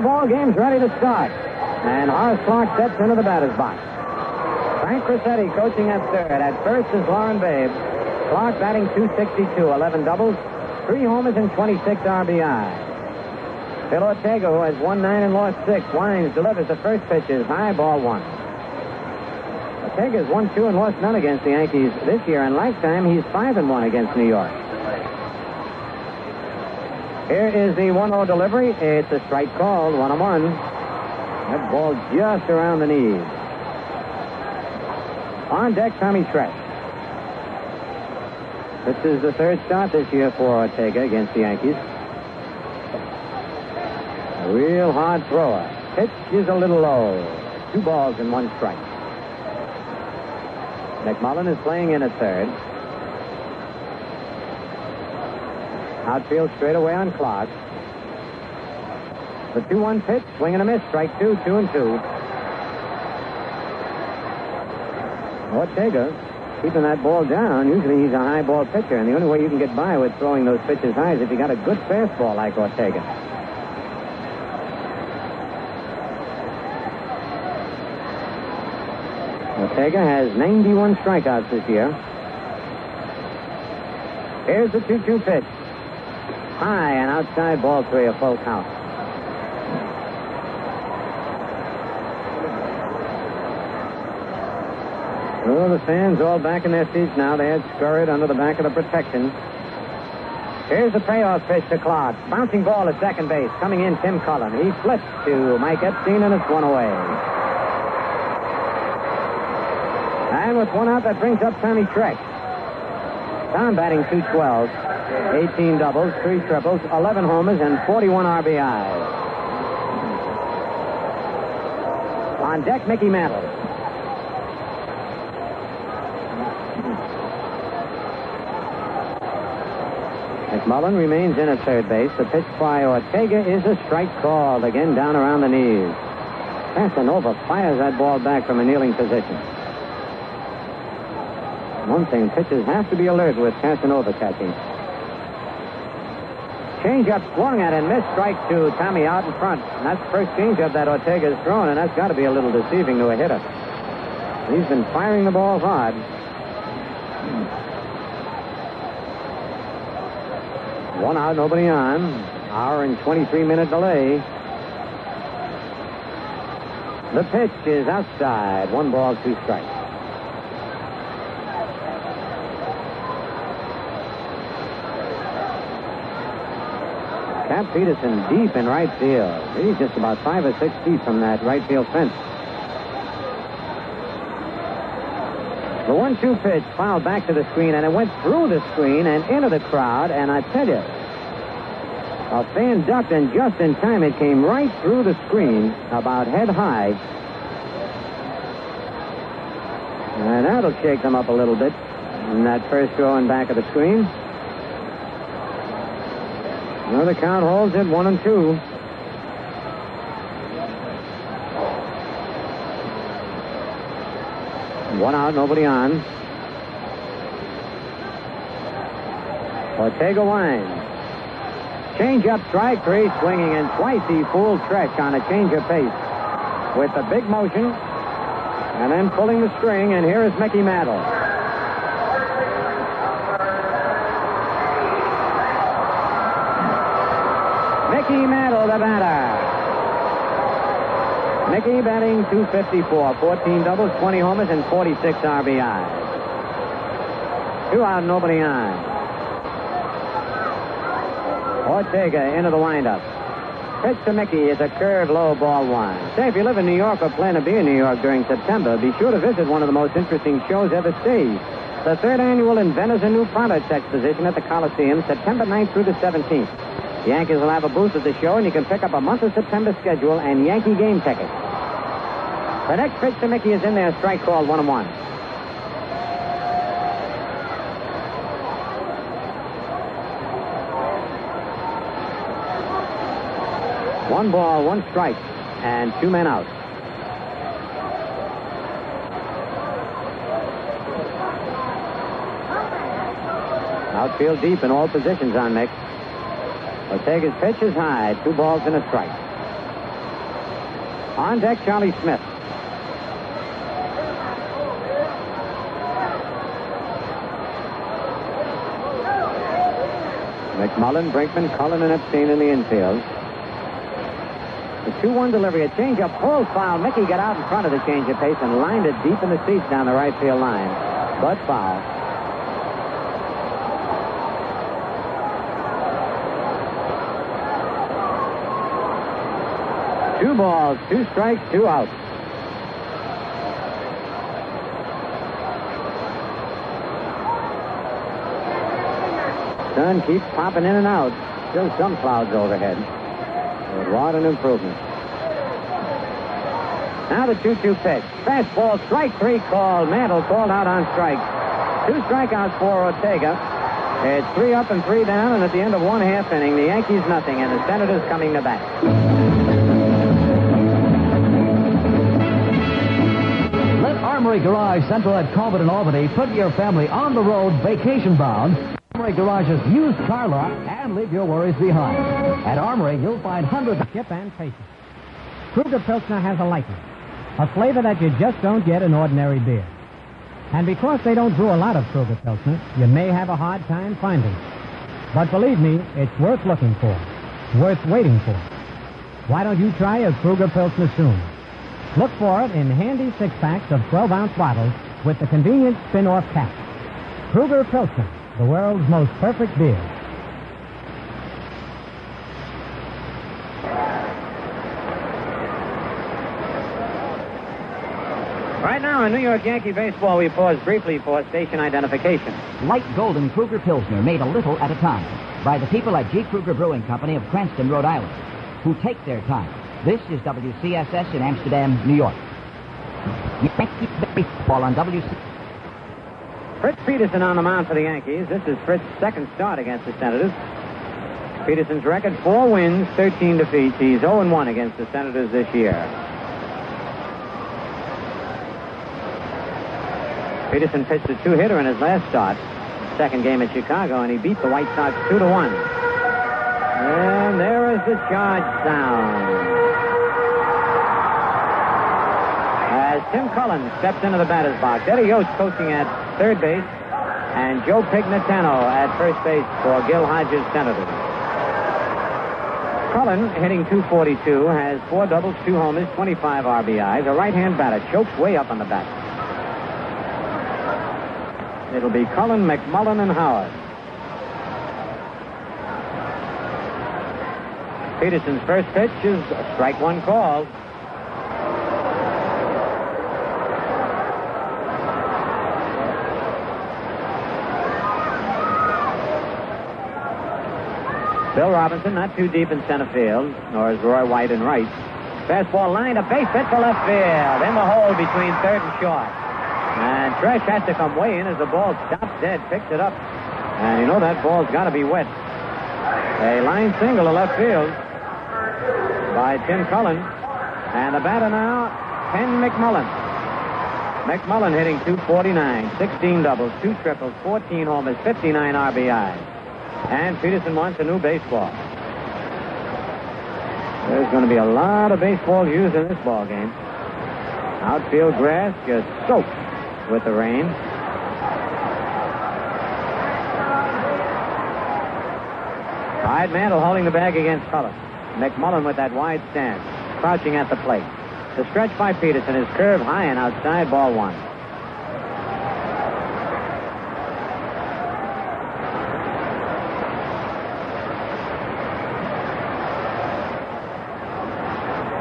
the ball game's ready to start. And Horace Clarke steps into the batter's box. Frank Crosetti coaching at third. At first is Loren Babe. Clarke batting 262, 11 doubles, three homers, and 26 RBI. Phil Ortega, who has won nine and lost six, winds, delivers the first pitch is high, ball one. Ortega's won two and lost none against the Yankees this year, and lifetime he's five and one against New York. Here is the 1-0 delivery. It's a strike called, one on one. That ball just around the knees. On deck, Tommy Tresh. This is the third start this year for Ortega against the Yankees. A real hard thrower. Pitch is a little low. Two balls and one strike. McMullen is playing in at third. Outfield straight away on Clarke. The 2 1 pitch, swing and a miss, strike two, two and two. Ortega keeping that ball down. Usually he's a high ball pitcher, and the only way you can get by with throwing those pitches high is if you got a good fastball like Ortega. Ortega has 91 strikeouts this year. Here's the 2 2 pitch. High and outside ball three, a full count. Oh, the fans all back in their seats now. They had scurried under the back of the protection. Here's the payoff pitch to Clarke. Bouncing ball at second base. Coming in, Tim Cullen. He flips to Mike Epstein, and it's one away. And with one out, that brings up Tommy Tresh. Tom batting 212. 18 doubles, 3 triples, 11 homers, and 41 RBIs. On deck, Mickey Mantle. McMullen remains in at third base. The pitch by Ortega is a strike called. Again down around the knees. Casanova fires that ball back from a kneeling position. One thing, pitchers have to be alert with Casanova catching. Changeup swung at and missed. Strike to Tommy out in front. And that's the first changeup that Ortega's thrown, and that's got to be a little deceiving to a hitter. He's been firing the ball hard. One out, nobody on. Hour and 23 minute delay. The pitch is outside. One ball, two strikes. Cap Peterson deep in right field. He's just about five or six feet from that right field fence. The one-two pitch fouled back to the screen, and it went through the screen and into the crowd. And I tell you, a fan ducked, and just in time, it came right through the screen, about head high. And that'll shake them up a little bit in that first throw in back of the screen. Another count holds it one and two. One out, nobody on. Ortega winds. Change up, strike three, swinging, and twice he fooled Tresh on a change of pace. With a big motion, and then pulling the string, and here is Mickey Mantle. Mickey Mantle, the batter. Mickey batting 254, 14 doubles, 20 homers, and 46 RBI. Two out, nobody on. Ortega into the windup. Pitch to Mickey is a curved low ball one. Say, if you live in New York or plan to be in New York during September, be sure to visit one of the most interesting shows ever staged. The third annual Inventors and New Products Exposition at the Coliseum, September 9th through the 17th. Yankees will have a booth at the show, and you can pick up a month of September schedule and Yankee game tickets. The next pitch to Mickey is in there, strike called one and one. One ball, one strike, and two men out. Outfield deep in all positions on Mick. Ortega's pitch is high, two balls and a strike. On deck, Charlie Smith. McMullen, Brinkman, Cullen, and Epstein in the infield. The 2-1 delivery, a changeup, full foul. Mickey got out in front of the change of pace and lined it deep in the seats down the right field line. But foul. Two balls, two strikes, two outs. Sun keeps popping in and out. Still some clouds overhead. But what an improvement. Now the 2 2 pitch. Fastball, strike three called. Mantle called out on strike. Two strikeouts for Ortega. It's three up and three down, and at the end of one half inning, the Yankees nothing, and the Senators coming to bat. Armory Garage Central at Colbert and Albany put your family on the road vacation bound. Armory Garage's used car lot and leave your worries behind. At Armory, you'll find hundreds of chip and patience. Krueger Pilsner has a lightness, a flavor that you just don't get in ordinary beer. And because they don't brew a lot of Krueger Pilsner, you may have a hard time finding it. But believe me, it's worth looking for, worth waiting for. Why don't you try a Krueger Pilsner soon? Look for it in handy six packs of 12 ounce bottles with the convenient spin off cap. Krueger Pilsner, the world's most perfect beer. Right now in New York Yankee baseball, we pause briefly for station identification. Light Golden Krueger Pilsner made a little at a time by the people at G. Krueger Brewing Company of Cranston, Rhode Island, who take their time. This is WCSS in Amsterdam, New York. Yankee baseball on WC. Fritz Peterson on the mound for the Yankees. This is Fritz's second start against the Senators. Peterson's record, four wins, 13 defeats. He's 0-1 against the Senators this year. Peterson pitched a two-hitter in his last start, second game at Chicago, and he beat the White Sox 2 to 1. And there is the charge sound. Tim Cullen steps into the batter's box, Eddie Yost coaching at third base, and Joe Pignatano at first base for Gil Hodges Senators. Cullen, hitting 242, has four doubles, two homers, 25 RBIs. A right-hand batter chokes way up on the bat. It'll be Cullen, McMullen, and Howard. Peterson's first pitch is a strike one called. Bill Robinson not too deep in center field, nor is Roy White in right. Fastball line, a base hit to left field. In the hole between third and short. And Tresh has to come way in as the ball stops dead, picks it up. And you know that ball's got to be wet. A line single to left field by Tim Cullen. And the batter now, Ken McMullen. McMullen hitting 249, 16 doubles, 2 triples, 14 homers, 59 RBIs. And Peterson wants a new baseball. There's going to be a lot of baseball used in this ball game. Outfield grass just soaked with the rain. Hyde Mantle holding the bag against Cullen. McMullen with that wide stance, crouching at the plate. The stretch by Peterson is curved high and outside, ball one.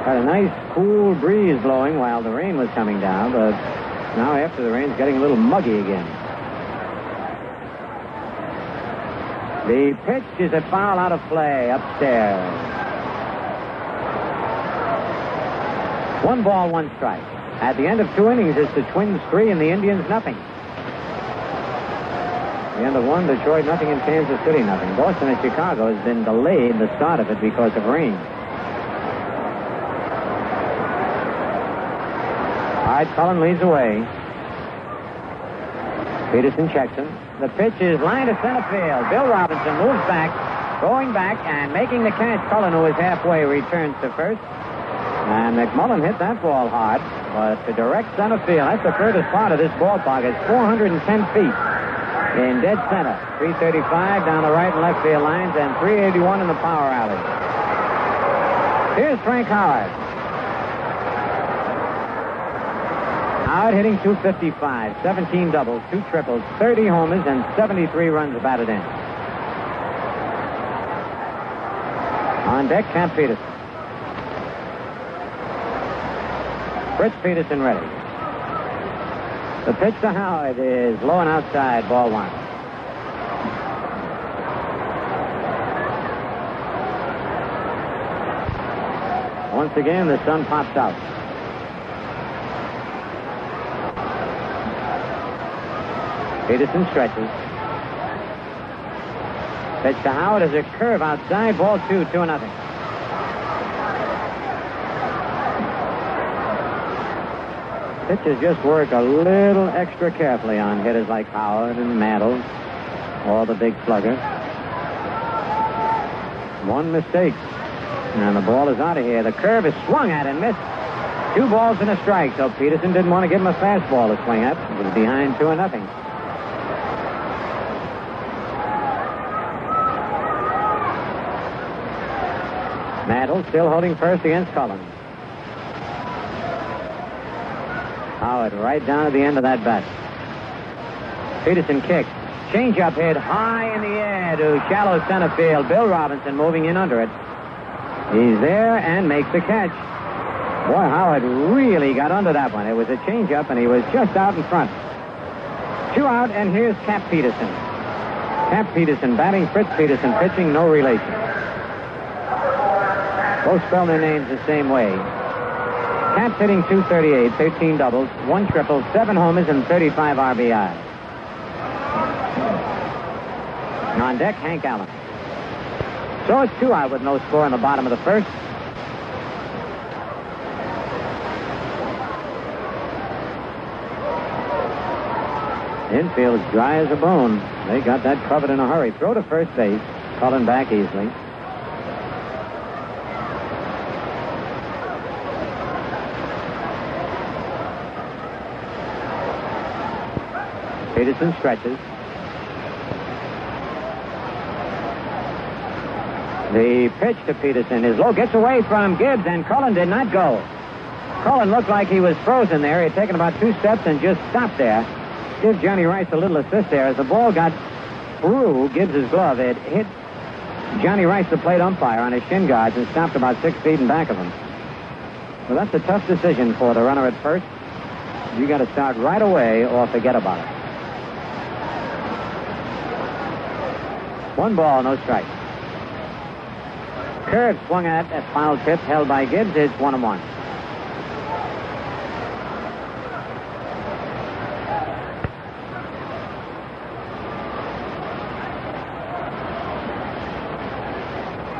Had a nice cool breeze blowing while the rain was coming down, but now after the rain's getting a little muggy again. The pitch is a foul out of play upstairs. One ball, one strike. At the end of two innings, it's the Twins three and the Indians nothing. The end of one, Detroit nothing and Kansas City nothing. Boston and Chicago has been delayed the start of it because of rain. Hyde Cullen leads away. Peterson checks him. The pitch is lined to center field. Bill Robinson moves back, going back and making the catch. Cullen, who is halfway, returns to first. And McMullen hit that ball hard, but to direct center field, that's the furthest part of this ballpark. It's 410 feet in dead center. 335 down the right and left field lines, and 381 in the power alley. Here's Frank Howard. Hitting 255, 17 doubles, two triples, 30 homers, and 73 runs batted in. On deck, Cap Peterson. Fritz Peterson ready. The pitch to Howard is low and outside, ball one. Once again, the sun pops out. Peterson stretches. Pitch to Howard is a curve outside, ball two, two nothing. Pitchers just work a little extra carefully on hitters like Howard and Mantle, or the big slugger. One mistake, and the ball is out of here. The curve is swung at and missed. Two balls and a strike, so Peterson didn't want to give him a fastball to swing at. It was behind two and nothing. Mantle still holding first against Cullen. Howard right down at the end of that bat. Peterson kicks. Changeup hit high in the air to shallow center field. Bill Robinson moving in under it. He's there and makes the catch. Boy, Howard really got under that one. It was a changeup, and he was just out in front. Two out, and here's Cap Peterson. Cap Peterson batting, Fritz Peterson pitching, no relation. Both spell their names the same way. Cap's hitting 238, 13 doubles, one triple, seven homers, and 35 RBI. On deck, Hank Allen. So it's two out with no score in the bottom of the first. Infield's dry as a bone. They got that covered in a hurry. Throw to first base. Cullen back easily. Peterson stretches. The pitch to Peterson is low. Gets away from Gibbs, and Cullen did not go. Cullen looked like he was frozen there. He had taken about two steps and just stopped there. Give Johnny Rice a little assist there. As the ball got through Gibbs's glove, it hit Johnny Rice, the plate umpire, on his shin guards and stopped about six feet in back of him. Well, that's a tough decision for the runner at first. You got to start right away or forget about it. One ball, no strike. Curve swung at at final tip, held by Gibbs. It's one and one.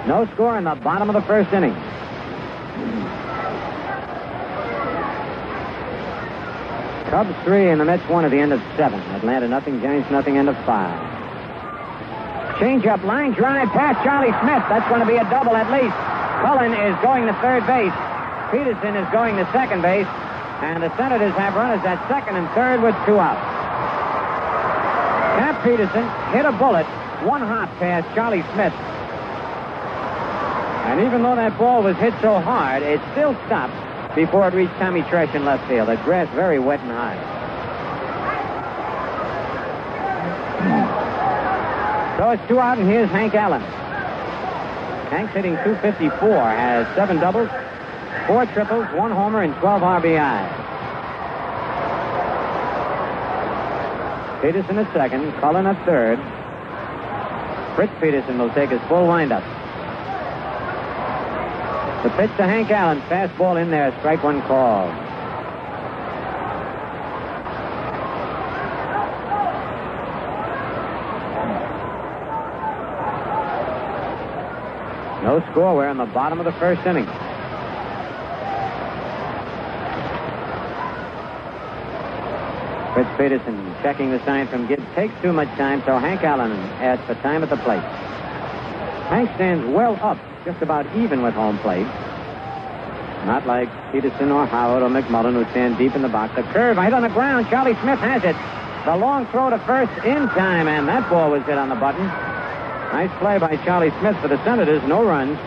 No score in the bottom of the first inning. Cubs three and the Mets one at the end of seven. Atlanta nothing, Giants nothing, end of five. Change-up line drive past Charlie Smith. That's going to be a double at least. Cullen is going to third base. Peterson is going to second base. And the Senators have runners at second and third with two outs. Cap Peterson hit a bullet one hop past Charlie Smith. And even though that ball was hit so hard, it still stopped before it reached Tommy Tresh in left field. The grass very wet and high. So it's two out, and here's Hank Allen. Hank's hitting 254, has seven doubles, four triples, one homer, and 12 RBI. Peterson at second, Cullen at third. Fritz Peterson will take his full windup. The pitch to Hank Allen, fastball in there, strike one call. No score. We're in the bottom of the first inning. Fritz Peterson checking the sign from Gibbs. Takes too much time, so Hank Allen asks for time at the plate. Hank stands well up, just about even with home plate. Not like Peterson or Howard or McMullen who stand deep in the box. The curve right on the ground. Charlie Smith has it. The long throw to first in time, and that ball was hit on the button. Nice play by Charlie Smith for the Senators. No runs.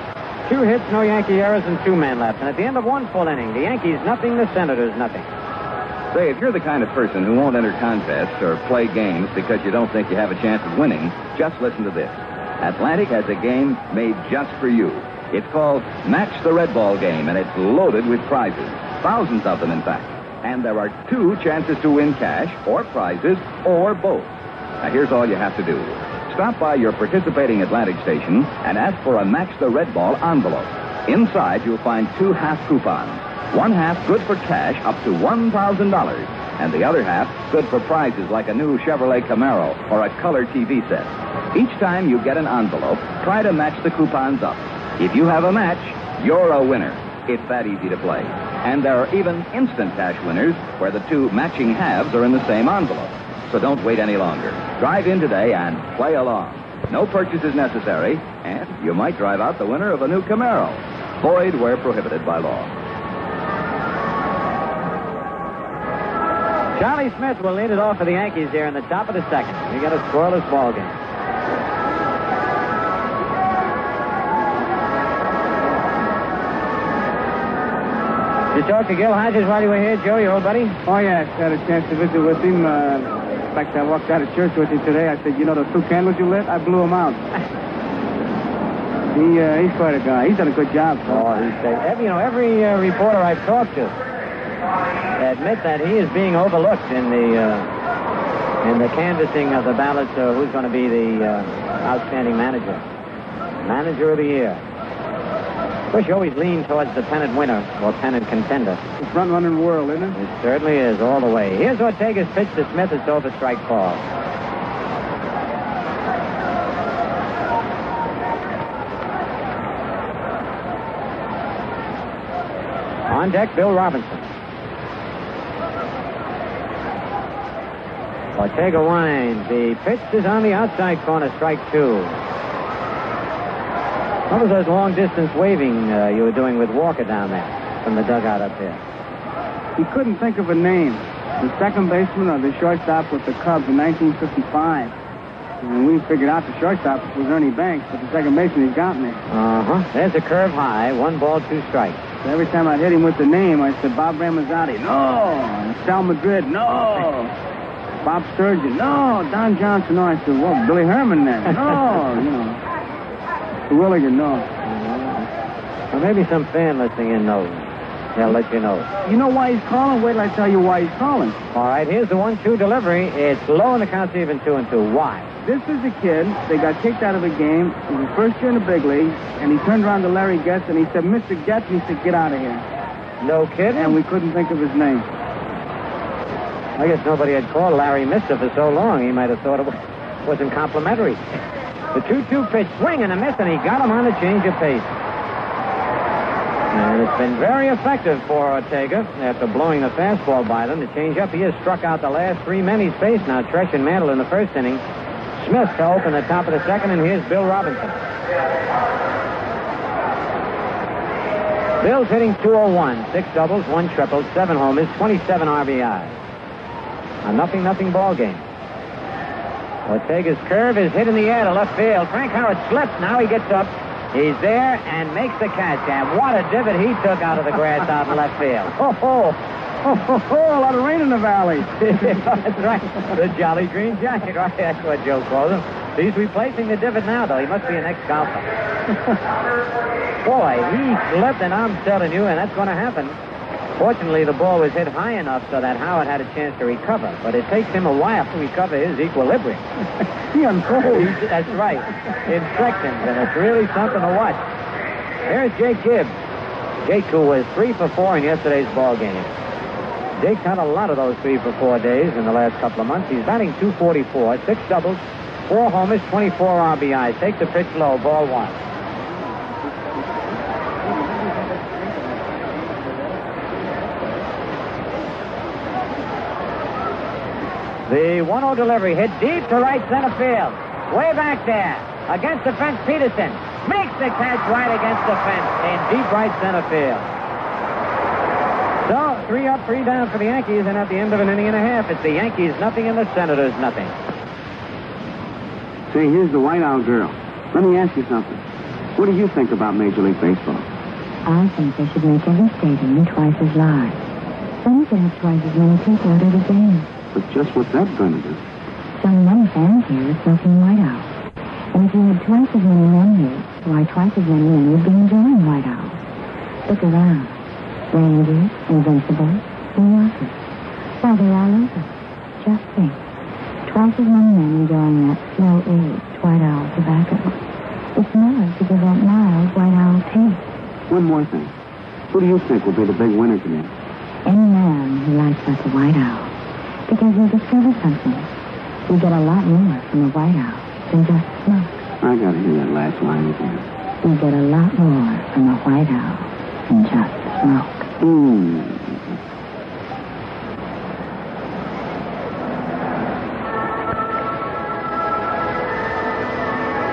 Two hits, no Yankee errors, and two men left. And at the end of one full inning, the Yankees nothing, the Senators nothing. Say, if you're the kind of person who won't enter contests or play games because you don't think you have a chance of winning, just listen to this. Atlantic has a game made just for you. It's called Match the Red Ball Game, and it's loaded with prizes. Thousands of them, in fact. And there are two chances to win cash, or prizes, or both. Now, here's all you have to do. Stop by your participating Atlantic station and ask for a Match the Red Ball envelope. Inside, you'll find two half coupons. One half good for cash up to $1,000, and the other half good for prizes like a new Chevrolet Camaro or a color TV set. Each time you get an envelope, try to match the coupons up. If you have a match, you're a winner. It's that easy to play. And there are even instant cash winners where the two matching halves are in the same envelope. So don't wait any longer. Drive in today and play along. No purchase is necessary, and you might drive out the winner of a new Camaro. Void where prohibited by law. Charlie Smith will lead it off for the Yankees here in the top of the second. We got a scoreless ball game. Did you talk to Gil Hodges while you were here, Joe, your old buddy? Oh, yes. Had a chance to visit with him. Uh, fact, I walked out of church with him today. I said, you know those two candles you lit? I blew them out. he, uh, he's quite a guy. He's done a good job. Oh, he's every, you know, every uh, reporter I've talked to admit that he is being overlooked in the uh, in the canvassing of the ballots of who's going to be the uh, outstanding manager, manager of the year. You always lean towards the pennant winner or pennant contender. The front running world, isn't it? It certainly is, all the way. Here's Ortega's pitch to Smith. It's over strike call. On deck, Bill Robinson. Ortega winds. The pitch is on the outside corner, strike two. What was those long distance waving uh, you were doing with Walker down there from the dugout up there? He couldn't think of a name. The second baseman or the shortstop with the Cubs in 1955. And we figured out the shortstop was Ernie Banks, but the second baseman, he's got me. Uh huh. There's a curve high. One ball, two strikes. So every time I'd hit him with the name, I said, Bob Ramazzotti, no. And Sal Madrid, no. Bob Sturgeon, no. Don Johnson, no. I said, well, Billy Herman then. No, you know. Willigan, no. Mm-hmm. Well, maybe some fan listening in knows. They'll let you know. You know why he's calling? Wait till I tell you why he's calling. All right, here's the one-two delivery. It's low and the count's even two and two. Why? This is a kid. They got kicked out of the game. It was his first year in the big league, and he turned around to Larry Goetz and he said, "Mr. Goetz," he said, "Get out of here." No kidding. And we couldn't think of his name. I guess nobody had called Larry Mister for so long. He might have thought it wasn't complimentary. The 2-2 pitch, swing and a miss, and he got him on the change of pace. And it's been very effective for Ortega after blowing the fastball by them. The changeup, he has struck out the last three men he's faced now. Tresh and Mantle in the first inning. Smith to open the top of the second, and here's Bill Robinson. Bill's hitting 201, six doubles, one triple, seven homers, 27 RBI. A nothing-nothing ball game. Ortega's curve is hit in the air to left field. Frank Howard slips. Now he gets up. He's there and makes the catch. And what a divot he took out of the grass out in left field. Oh, oh, oh, oh, a lot of rain in the valley. That's right. The Jolly Green Giant. Right, that's what Joe calls him. He's replacing the divot now, though. He must be an ex-golfer. Boy, he slipped, and I'm telling you, and that's going to happen. Fortunately, the ball was hit high enough so that Howard had a chance to recover, but it takes him a while to recover his equilibrium. he unfolds. That's right. In seconds, and it's really something to watch. Here's Jake Gibbs. Jake, who was three for four in yesterday's ball game. Jake's had a lot of those three for four days in the last couple of months. He's batting 244, six doubles, four homers, 24 RBIs. Take the pitch low, ball one. The 1-0 delivery hit deep to right center field. Way back there. Against the fence, Peterson makes the catch right against the fence in deep right center field. So, three up, three down for the Yankees, and at the end of an inning and a half, it's the Yankees nothing and the Senators nothing. Say, here's the White Owl girl. Let me ask you something. What do you think about Major League Baseball? I think they should make every stadium twice as large. Then you could have twice as many people at every game. But just what's that going to do? Some young fans here are smoking White Owl. And if you had twice as many men here, why twice as many men would be enjoying White Owl. Look around. Rangers, Invincible, New Yorkers. Well, they're all over. Just think. Twice as many men enjoying that slow-aged White Owl tobacco. The smellers to give that mild White Owl taste. One more thing. Who do you think will be the big winner today? Any man who likes us a White Owl. Because you'll discover something. You get a lot more from a White Owl than just smoke. I gotta hear that last line again. You get a lot more from a White Owl than just smoke. Hmm.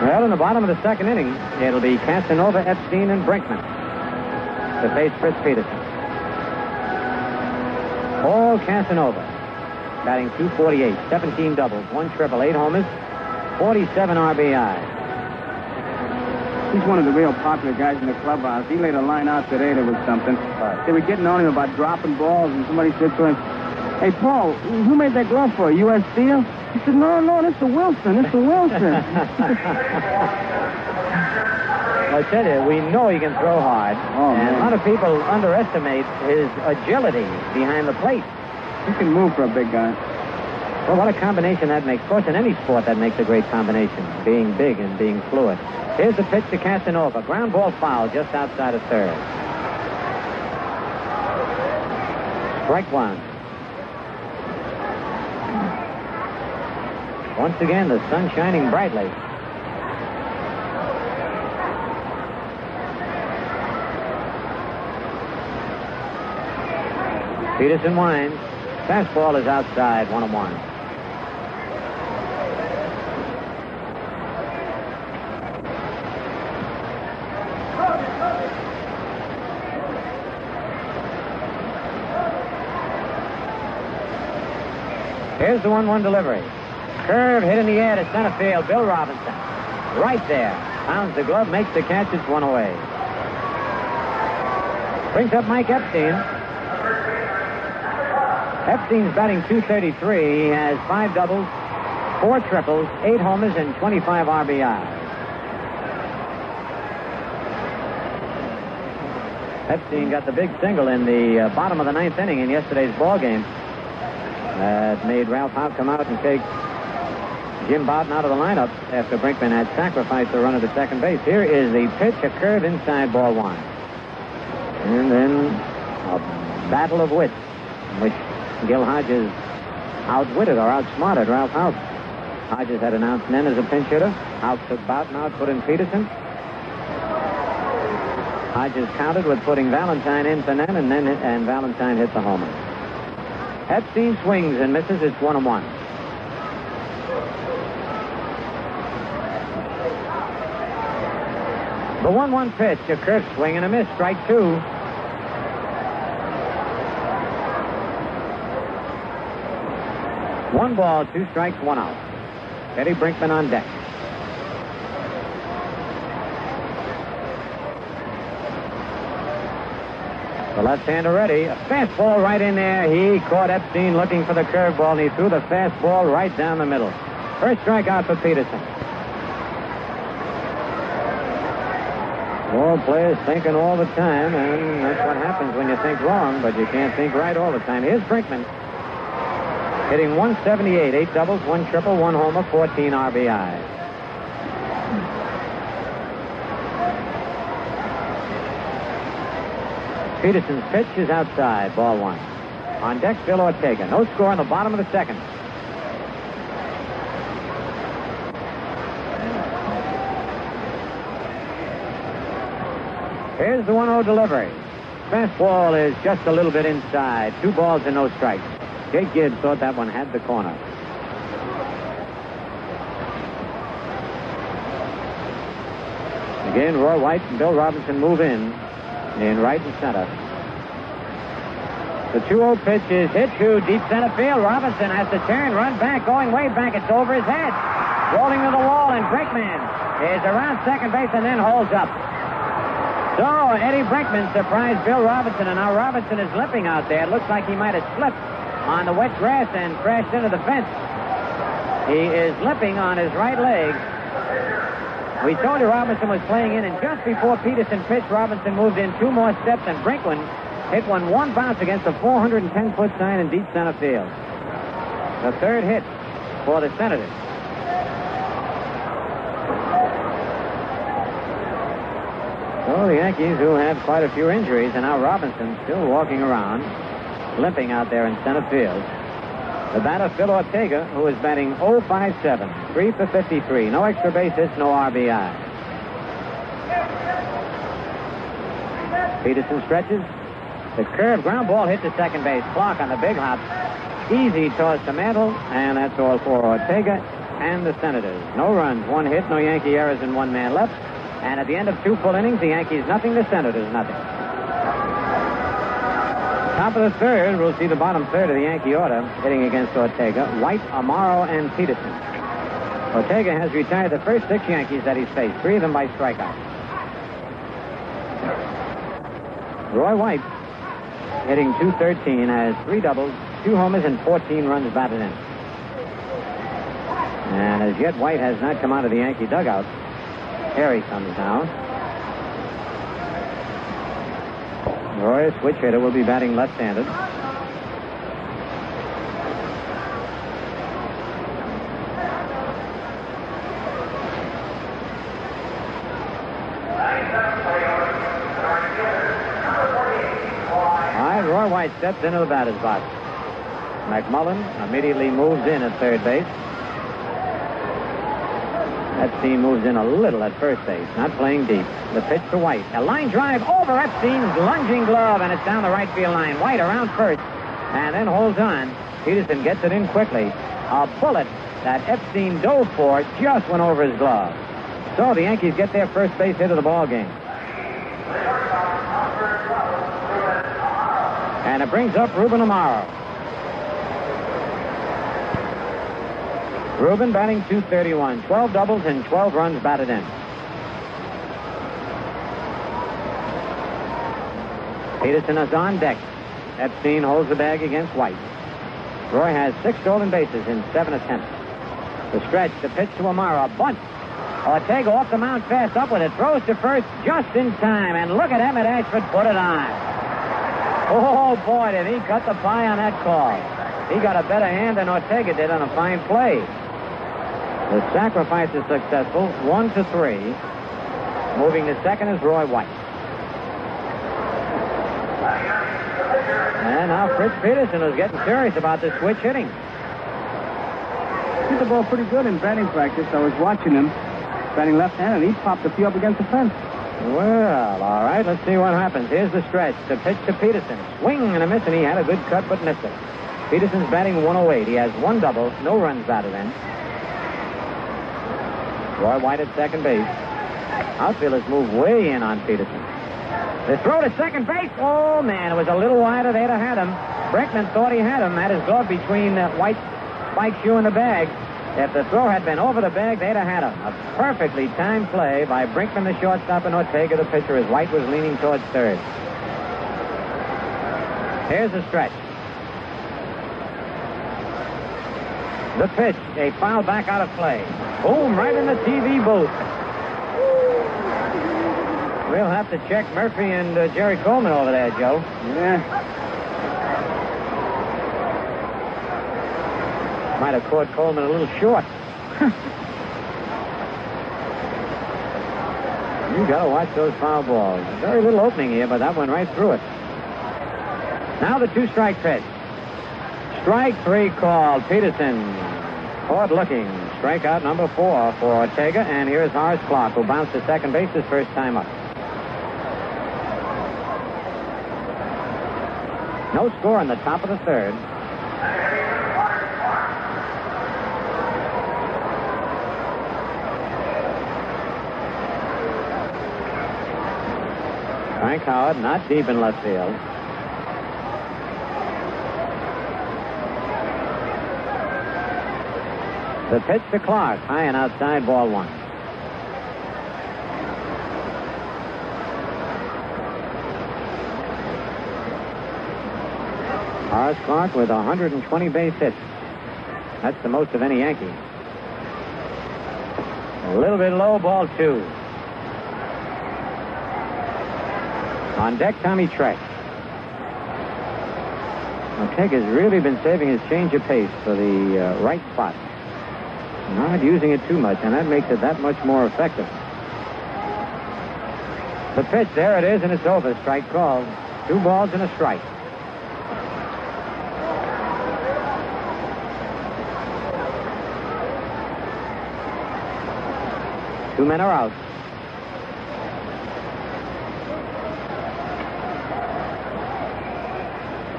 Well, in the bottom of the second inning, it'll be Casanova, Epstein, and Brinkman to face Fritz Peterson. Paul Casanova, batting 248, 17 doubles, one triple, eight homers, 47 RBI. He's one of the real popular guys in the clubhouse. He laid a line out today that was something. They were getting on him about dropping balls, and somebody said to him, Hey, Paul, who made that glove for you? U.S. Steel? He said, No, no, this is Wilson. This is Wilson. I tell you, we know he can throw hard. Oh, and man. a lot of people underestimate his agility behind the plate. He can move for a big guy. Well, what a combination that makes. Of course, in any sport, that makes a great combination, being big and being fluid. Here's the pitch to Casanova. Ground ball foul just outside of third. Strike one. Once again, the sun shining brightly. Peterson winds. Fastball is outside, one and one. Here's the 1 1 delivery. Curve hit in the air to center field. Bill Robinson. Right there. Pounds the glove, makes the catch. It's one away. Brings up Mike Epstein. Epstein's batting 233. He has five doubles, four triples, eight homers, and 25 RBI. Epstein got the big single in the uh, bottom of the ninth inning in yesterday's ball game. That made Ralph Houk come out and take Jim Bouton out of the lineup after Brinkman had sacrificed the runner to second base. Here is the pitch, a curve inside ball one. And then a battle of wits, which Gil Hodges outwitted or outsmarted Ralph Houk. Hodges had announced Nen as a pinch hitter. Houk took Bouton out, put in Peterson. Hodges countered with putting Valentine in for Nen, and then and Valentine hit the homer. Epstein swings and misses. It's one and one. The 1 1 pitch, a curve swing and a miss. Strike two. One ball, two strikes, one out. Eddie Brinkman on deck. The left-hander ready. A fastball right in there. He caught Epstein looking for the curveball, and he threw the fastball right down the middle. First strikeout for Peterson. Ball players thinking all the time, and that's what happens when you think wrong, but you can't think right all the time. Here's Brinkman. Hitting 178, eight doubles, one triple, one homer, 14 RBI. Peterson's pitch is outside, ball one. On deck, Bill Ortega. No score in the bottom of the second. Here's the 1 0 delivery. Fastball is just a little bit inside. Two balls and no strikes. Jake Gibbs thought that one had the corner. Again, Roy White and Bill Robinson move in in right and center. The 2-0 pitch is hit to deep center field. Robinson has to turn, run back, going way back. It's over his head. Rolling to the wall, and Brinkman is around second base and then holds up. So Eddie Brinkman surprised Bill Robinson, and now Robinson is limping out there. It looks like he might have slipped on the wet grass and crashed into the fence. He is limping on his right leg. We told you Robinson was playing in, and just before Peterson pitched, Robinson moved in two more steps, and Brinkman hit one one bounce against a 410-foot sign in deep center field. The third hit for the Senators. So the Yankees, who have quite a few injuries, and now Robinson still walking around, limping out there in center field. The batter, Phil Ortega, who is batting 0-5-7, 3 for 53. No extra base hits, no RBI. Peterson stretches. The curve ground ball hit the second base. Clarke on the big hop. Easy toss to Mantle, and that's all for Ortega and the Senators. No runs, one hit, no Yankee errors, and one man left. And at the end of two full innings, the Yankees nothing, the Senators nothing. Top of the third, we'll see the bottom third of the Yankee order hitting against Ortega. White, Amaro, and Peterson. Ortega has retired the first six Yankees that he's faced, three of them by strikeout. Roy White, hitting 213, has three doubles, two homers, and 14 runs batted in. And as yet, White has not come out of the Yankee dugout. He comes now. Roy, switch hitter, will be batting left-handed. All right, Roy White steps into the batter's box. McMullen immediately moves in at third base. Epstein moves in a little at first base, not playing deep. The pitch to White. A line drive over Epstein's lunging glove, and it's down the right field line. White around first, and then holds on. Peterson gets it in quickly. A bullet that Epstein dove for just went over his glove. So the Yankees get their first base hit of the ball game. And it brings up Ruben Amaro. Ruben batting 231, 12 doubles and 12 runs batted in. Peterson is on deck. Epstein holds the bag against White. Roy has six stolen bases in seven attempts. The stretch, the pitch to Amaro, a bunt. Ortega off the mound fast up with it, throws to first just in time, and look at Emmett Ashford put it on. Oh boy, did he cut the pie on that call. He got a better hand than Ortega did on a fine play. The sacrifice is successful, one to three. Moving to second is Roy White. And now Fritz Peterson is getting serious about this switch hitting. Hit the ball pretty good in batting practice. I was watching him batting left-handed. And he popped the field up against the fence. Well, all right, let's see what happens. Here's the stretch. The pitch to Peterson. Swing and a miss, and he had a good cut but missed it. Peterson's batting 108. He has one double, no runs batted in. Roy White at second base. Outfielders move way in on Peterson. The throw to second base. Oh, man, it was a little wider. They'd have had him. Brinkman thought he had him. Had his glove between uh, White's spike shoe and the bag. If the throw had been over the bag, they'd have had him. A perfectly timed play by Brinkman, the shortstop, and Ortega, the pitcher, as White was leaning towards third. Here's the stretch. The pitch, a foul back out of play. Boom, right in the TV booth. We'll have to check Murphy and uh, Jerry Coleman over there, Joe. Yeah. Might have caught Coleman a little short. you got to watch those foul balls. Very little opening here, but that went right through it. Now the two strike pitch. Strike three called. Peterson caught looking. Strikeout number four for Ortega, and here's Horace Clarke, who bounced to second base his first time up. No score in the top of the third. Frank Howard not deep in left field. The pitch to Clarke, high and outside, ball one. Horace Clarke with 120 base hits. That's the most of any Yankee. A little bit low, ball two. On deck, Tommy Tresh. has really been saving his change of pace for the uh, right spot. Not using it too much, and that makes it that much more effective. The pitch, there it is, and it's over. Strike called. Two balls and a strike. Two men are out.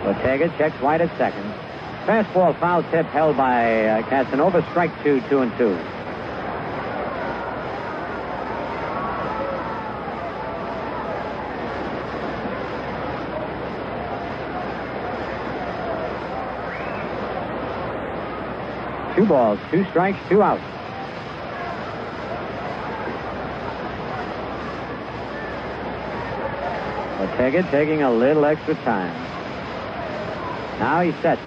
Ortega checks White at second. Fastball foul tip held by uh, Casanova. Strike two, two and two. Two balls, two strikes, two outs. Ortega taking a little extra time. Now he's set.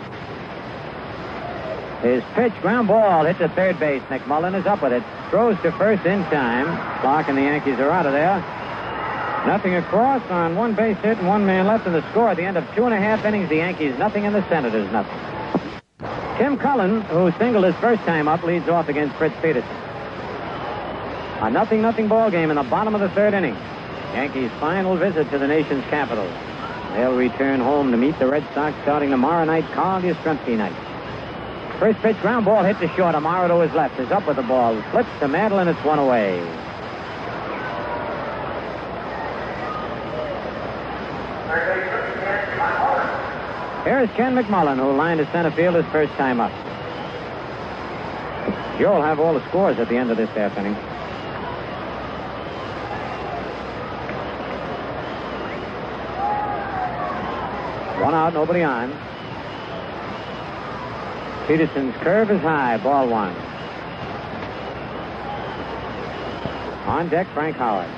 His pitch, ground ball, hit to third base. McMullen is up with it. Throws to first in time. Clarke and the Yankees are out of there. Nothing across on one base hit and one man left in the score at the end of two and a half innings. The Yankees nothing and the Senators nothing. Tim Cullen, who singled his first time up, leads off against Fritz Peterson. A nothing nothing ball game in the bottom of the third inning. Yankees' final visit to the nation's capital. They'll return home to meet the Red Sox starting tomorrow night, Carl Yastrzemski night. First pitch, ground ball hit to short. Amaro to his left is up with the ball. Flips to Mantle, and it's one away. Here's Ken McMullen, who lined to center field his first time up. Will have all the scores at the end of this half inning. One out, nobody on. Peterson's curve is high, ball one. On deck, Frank Howard.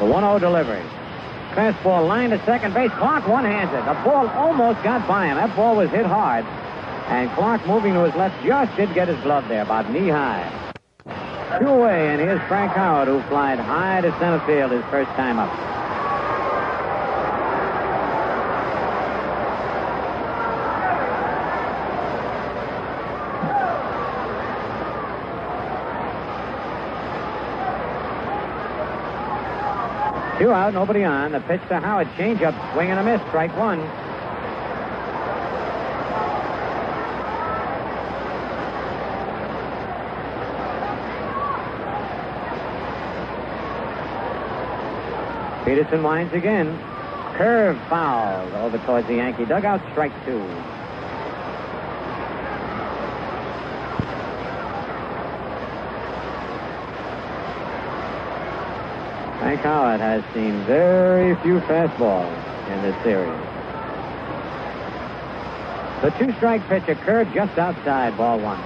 The 1 0 delivery. Fastball line to second base. Clarke one hands it. The ball almost got by him. That ball was hit hard. And Clarke moving to his left just did get his glove there, about knee high. Two away, and here's Frank Howard, who flied high to center field his first time up. Two out, nobody on. The pitch to Howard. Changeup, swing and a miss. Strike one. Peterson winds again. Curve foul over towards the Yankee dugout. Strike two. Frank Howard has seen very few fastballs in this series. The two strike pitch occurred just outside ball one.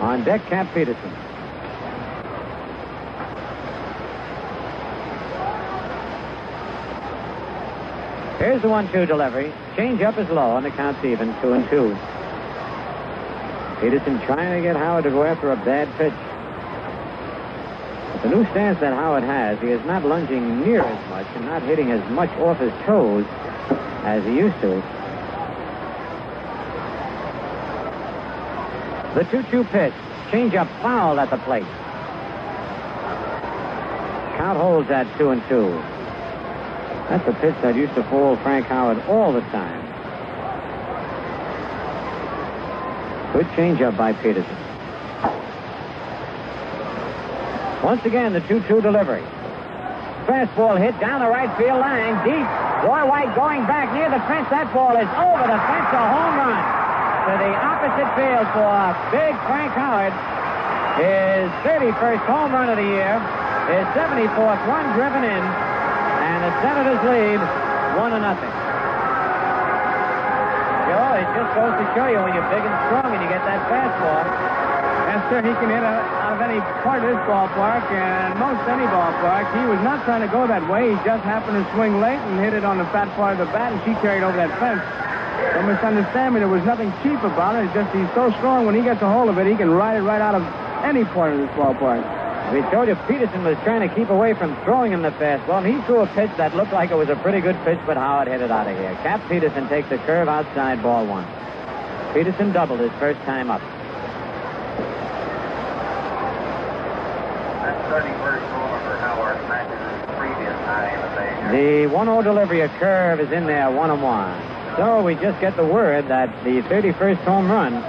On deck, Cap Peterson. Here's the one-two delivery. Change up is low, and the count's even, two and two. Peterson trying to get Howard to go after a bad pitch. The new stance that Howard has, he is not lunging near as much and not hitting as much off his toes as he used to. The 2-2 pitch. Change up foul at the plate. Count holds at two and two. That's a pitch that used to fool Frank Howard all the time. Good changeup by Peterson. Once again, the 2-2 delivery. Fastball hit down the right field line, deep. Roy White going back near the fence. That ball is over the fence, a home run to the opposite field for big Frank Howard. His 31st home run of the year. His 74th one driven in. The Senators lead one to nothing. Joe, it just goes to show you when you're big and strong and you get that fastball. Yes, sir. He can hit out out of any part of this ballpark and most any ballpark. He was not trying to go that way. He just happened to swing late and hit it on the fat part of the bat, and she carried over that fence. Don't misunderstand me. There was nothing cheap about it. It's just he's so strong when he gets a hold of it, he can ride it right out of any part of this ballpark. We told you Peterson was trying to keep away from throwing him the fastball, and he threw a pitch that looked like it was a pretty good pitch, but Howard hit it out of here. Cap Peterson takes a curve outside ball one. Peterson doubled his first time up. That 31st homer for Howard matches his previous high the major. 1-0 delivery, a curve is in there, one and one. So we just get the word that the 31st home run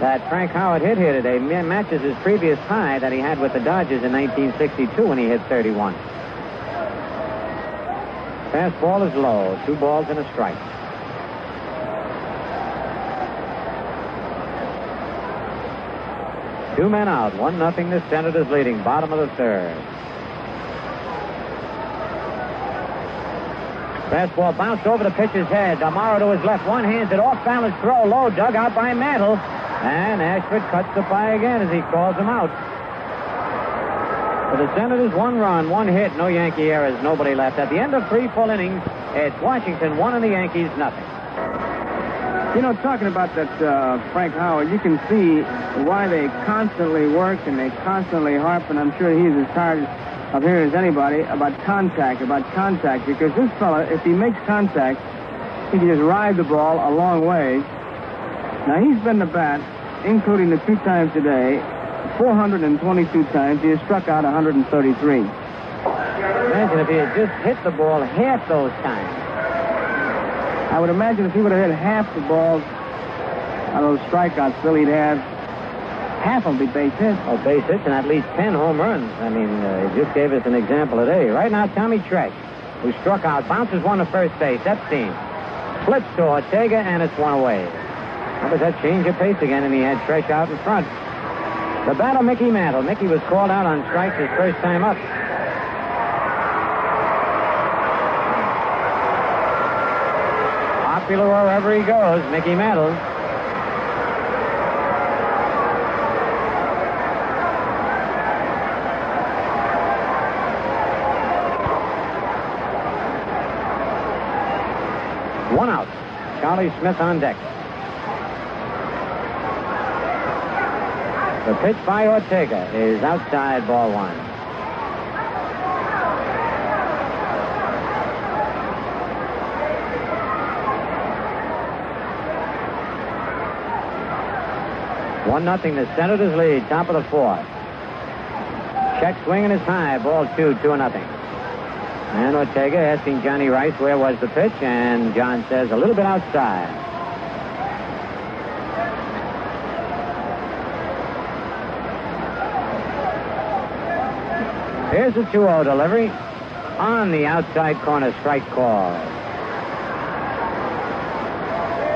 that Frank Howard hit here today matches his previous high that he had with the Dodgers in 1962 when he hit 31. Fastball is low, two balls and a strike. Two men out, one nothing. The Senators leading, bottom of the third. Fastball bounced over the pitcher's head. Amaro to his left. One hands it off balance throw. Low dug out by Mantle. And Ashford cuts the pie again as he calls him out. For the Senators, one run, one hit, no Yankee errors, nobody left. At the end of three full innings, it's Washington one and the Yankees nothing. You know, talking about that uh, Frank Howard, you can see why they constantly work and they constantly harp, and I'm sure he's as tired of hearing as anybody about contact, about contact, because this fella, if he makes contact, he can just ride the ball a long way. Now, he's been the bat, including the two times today, 422 times. He has struck out 133. Imagine if he had just hit the ball half those times. I would imagine if he would have hit half the balls on those strikeouts, Bill, he'd have half of the base hits. Oh, base hits and at least 10 home runs. I mean, uh, he just gave us an example today. Right now, Tommy Tresh, who struck out, bounces one to first base. Epstein flips to Ortega, and it's one away. How does that change of pace again? And he had Tresh out in front. The battle, Mickey Mantle. Mickey was called out on strikes his first time up. Popular wherever he goes, Mickey Mantle. One out. Charlie Smith on deck. The pitch by Ortega is outside ball one. One nothing. The Senators lead. Top of the fourth. Check swinging is high. Ball two. Two nothing. And Ortega asking Johnny Rice where was the pitch, and John says a little bit outside. Here's the 2-0 delivery on the outside corner strike call.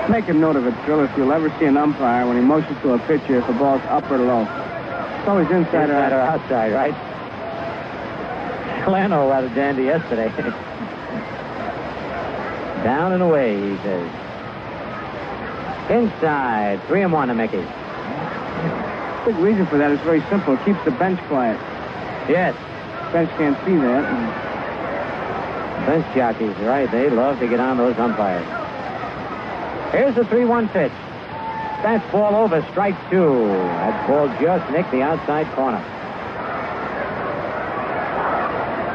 Make a note of it, Phil, if you'll ever see an umpire when he motions to a pitcher if the ball's up or low. It's always inside, Inside or or outside, right? Lano rather dandy yesterday. Down and away, he says. Inside, three and one to Mickey. Big reason for that is very simple. It keeps the bench quiet. Yes, Bench can't see that. bench jockeys, right? They love to get on those umpires. Here's the 3-1 pitch. That's ball over, strike two. That ball just nicked the outside corner.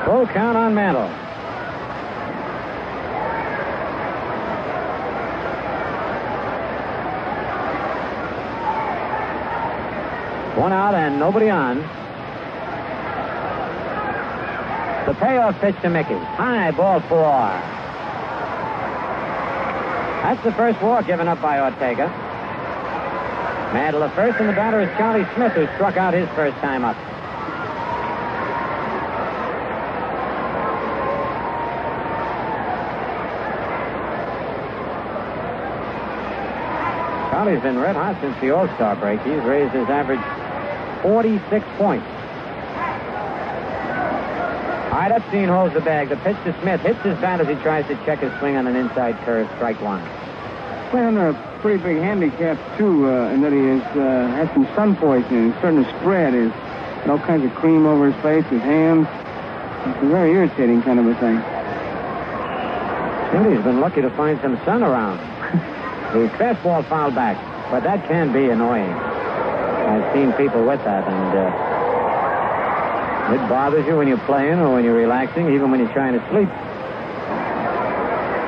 Full count on Mantle. One out and nobody on. The payoff pitch to Mickey. High ball four. That's the first walk given up by Ortega. Mantle at first, and the batter is Charlie Smith, who struck out his first time up. Charlie's been red hot since the All-Star break. He's raised his average 46 points. Right, Epstein holds the bag. The pitch to Smith hits his bat as he tries to check his swing on an inside curve. Strike one. Playing under a pretty big handicap, too, uh, in that he has uh, had some sun poisoning. He's starting to spread. He's got all kinds of cream over his face, his hands. It's a very irritating kind of a thing. Smitty's been lucky to find some sun around. the fastball fouled back, but that can be annoying. I've seen people with that, and uh, it bothers you when you're playing or when you're relaxing, even when you're trying to sleep.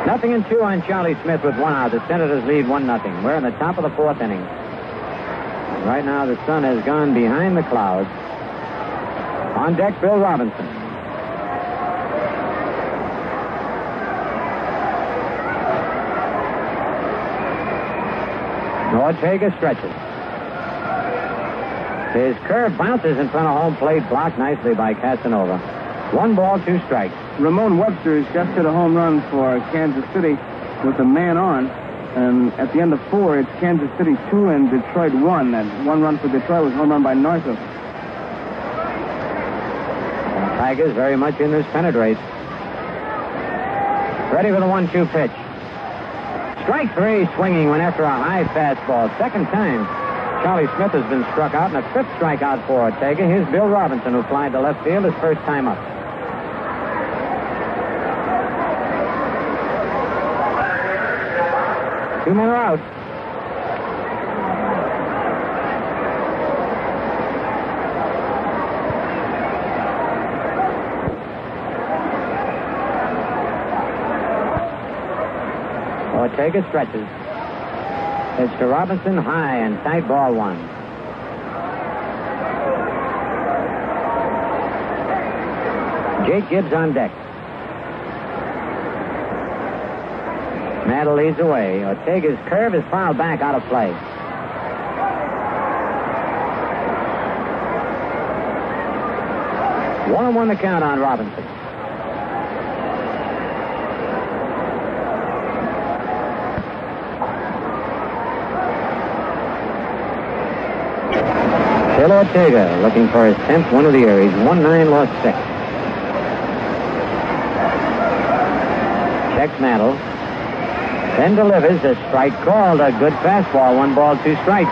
Nothing in two on Charlie Smith with one out. The Senators lead one nothing. We're in the top of the fourth inning. Right now, the sun has gone behind the clouds. On deck, Bill Robinson. Ortega stretches. His curve bounces in front of home plate, blocked nicely by Casanova. One ball, two strikes. Ramon Webster has just hit a home run for Kansas City with a man on. And at the end of four, it's Kansas City two and Detroit one. And one run for Detroit was home run by Northrup. Tigers very much in this penetrate. Ready for the one-two pitch. Strike three, swinging, went after a high fastball. Second time Charlie Smith has been struck out, and a fifth strikeout for Ortega. Here's Bill Robinson, who flied to left field his first time up. Two men are out. Ortega stretches. It's to Robinson high and tight ball one. Jake Gibbs on deck. Mantle leads away. Ortega's curve is fouled back out of play. One and one to count on Robinson. Ortega looking for his 10th win of the year. He's 1 9, lost 6. Checks Mantle. Then delivers a strike called. A good fastball. One ball, two strikes.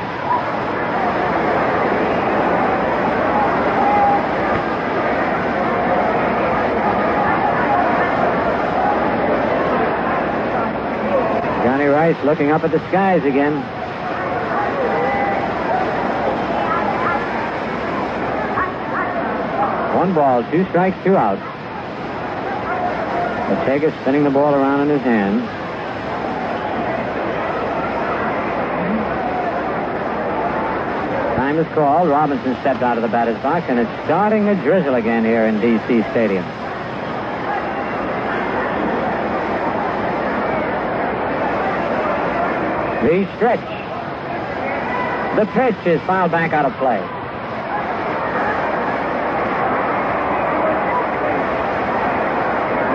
Johnny Rice looking up at the skies again. One ball, two strikes, two outs. Ortega spinning the ball around in his hand. Time is called. Robinson stepped out of the batter's box, and it's starting to drizzle again here in D.C. Stadium. The stretch. The pitch is fouled back out of play.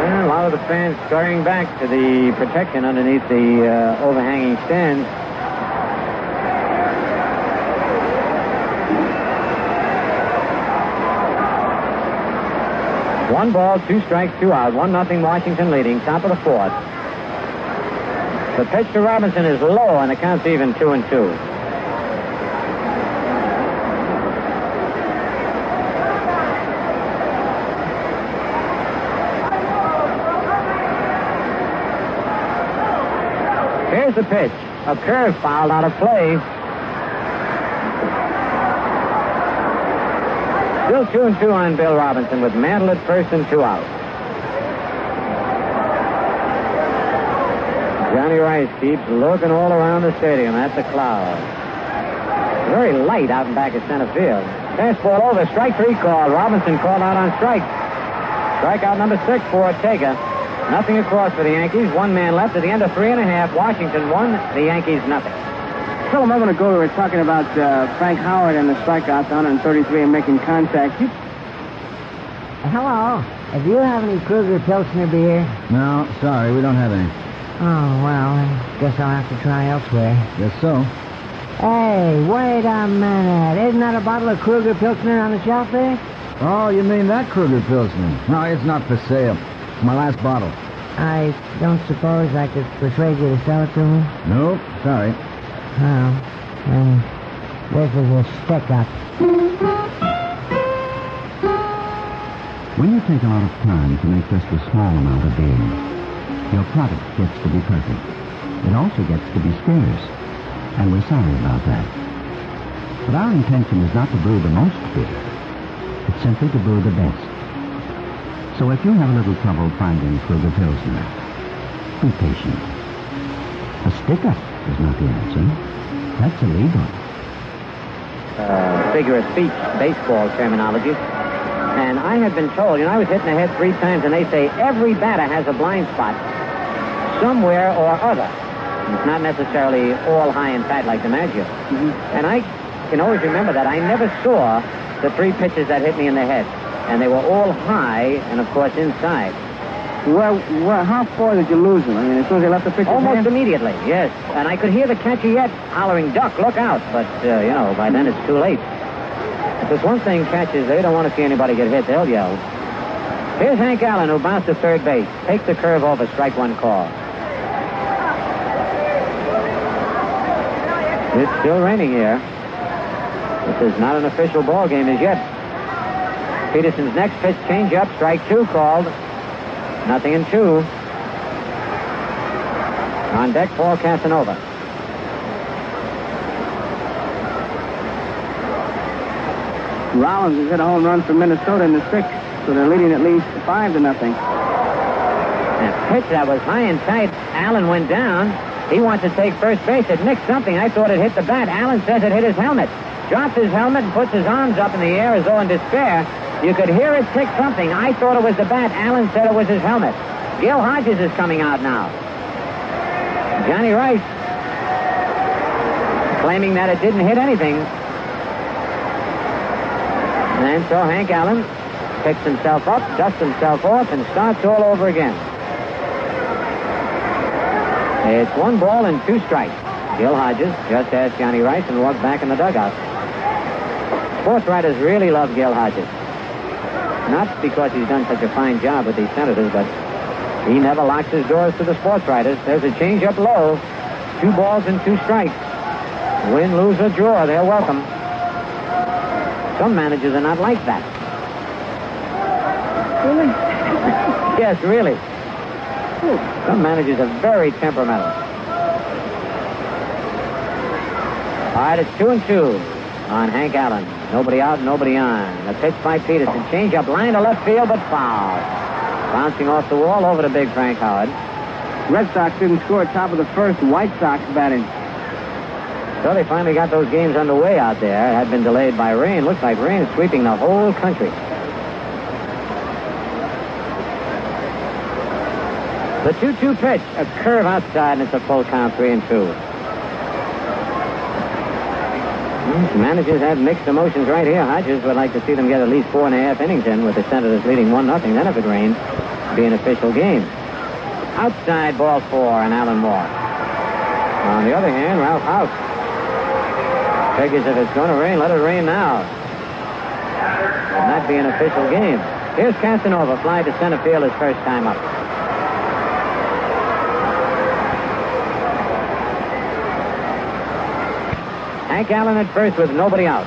And a lot of the fans scurrying back to the protection underneath the uh, overhanging stands. One ball, two strikes, two out. One nothing Washington leading. Top of the fourth. The pitch to Robinson is low, and the count's even two and two. Here's the pitch. A curve fouled out of play. Still two and two on Bill Robinson with Mantle at first and two out. Johnny Rice keeps looking all around the stadium at the cloud. Very light out in back of center field. Fastball over, strike three call. Robinson called out on strike. Strikeout number six for Ortega. Nothing across for the Yankees. One man left at the end of three and a half. Washington won. The Yankees nothing. Phil, a moment ago we were talking about uh, Frank Howard and the strikeouts, 133 and making contact. You... Hello. Do you have any Krueger Pilsner beer? No, sorry, we don't have any. Oh, well, I guess I'll have to try elsewhere. Guess so. Hey, wait a minute. Isn't that a bottle of Krueger Pilsner on the shelf there? Oh, you mean that Krueger Pilsner? No, it's not for sale. My last bottle. I don't suppose I could persuade you to sell it to me? Nope, sorry. Well, then this is a stick-up. When you take a lot of time to make just a small amount of beer, your product gets to be perfect. It also gets to be scarce, and we're sorry about that. But our intention is not to brew the most beer. It's simply to brew the best. So if you have a little trouble finding Krueger Pilsner, be patient. A stick-up is not the answer. That's illegal. uh, figure of speech, baseball terminology. And I had been told, you know, I was hitting the head three times, and they say every batter has a blind spot somewhere or other. It's not necessarily all high and fat like DiMaggio. And I can always remember that. I never saw the three pitches that hit me in the head. And they were all high and, of course, inside. Well, well, how far did you lose him? I mean, as soon as they left the pitcher's Almost hand? immediately, yes. And I could hear the catcher yet hollering, Duck, look out. But, uh, you know, by then it's too late. If there's one thing catches, they don't want to see anybody get hit. They'll yell. Here's Hank Allen, who bounced to third base. Takes the curve over, strike one call. It's still raining here. This is not an official ball game as yet. Peterson's next pitch, change up, strike two called. Nothing in two. On deck, Paul Casanova. Rollins has hit a home run for Minnesota in the sixth, so they're leading at least five to nothing. And a pitch that was high and tight. Allen went down. He wants to take first base. It nicked something. I thought it hit the bat. Allen says it hit his helmet. Drops his helmet and puts his arms up in the air as though in despair. You could hear it tick something. I thought it was the bat. Allen said it was his helmet. Gil Hodges is coming out now. Johnny Rice claiming that it didn't hit anything. And so Hank Allen picks himself up, dusts himself off, and starts all over again. It's one ball and two strikes. Gil Hodges just asked Johnny Rice and walked back in the dugout. Sports writers really love Gil Hodges. Not because he's done such a fine job with these senators, but he never locks his doors to the sports writers. There's a change up low. Two balls and two strikes. Win, lose, or draw, they're welcome. Some managers are not like that. Really? Yes, really. Some managers are very temperamental. All right, it's two and two on Hank Allen. Nobody out, nobody on. The pitch by Peterson. Change up line to left field, but foul. Bouncing off the wall over to big Frank Howard. Red Sox didn't score top of the first. White Sox batting. So they finally got those games underway out there. It had been delayed by rain. Looks like rain is sweeping the whole country. The 2-2 pitch, a curve outside, and it's a full count, three and two. Hmm, Managers have mixed emotions right here. Hodges would like to see them get at least four and a half innings in with the Senators leading one nothing. Then if it rains, be an official game. Outside ball four and Alan Moore. On the other hand, Ralph Houk figures if it's going to rain, let it rain now. And that be an official game. Here's Casanova, fly to center field his first time up. Hank Allen at first with nobody out.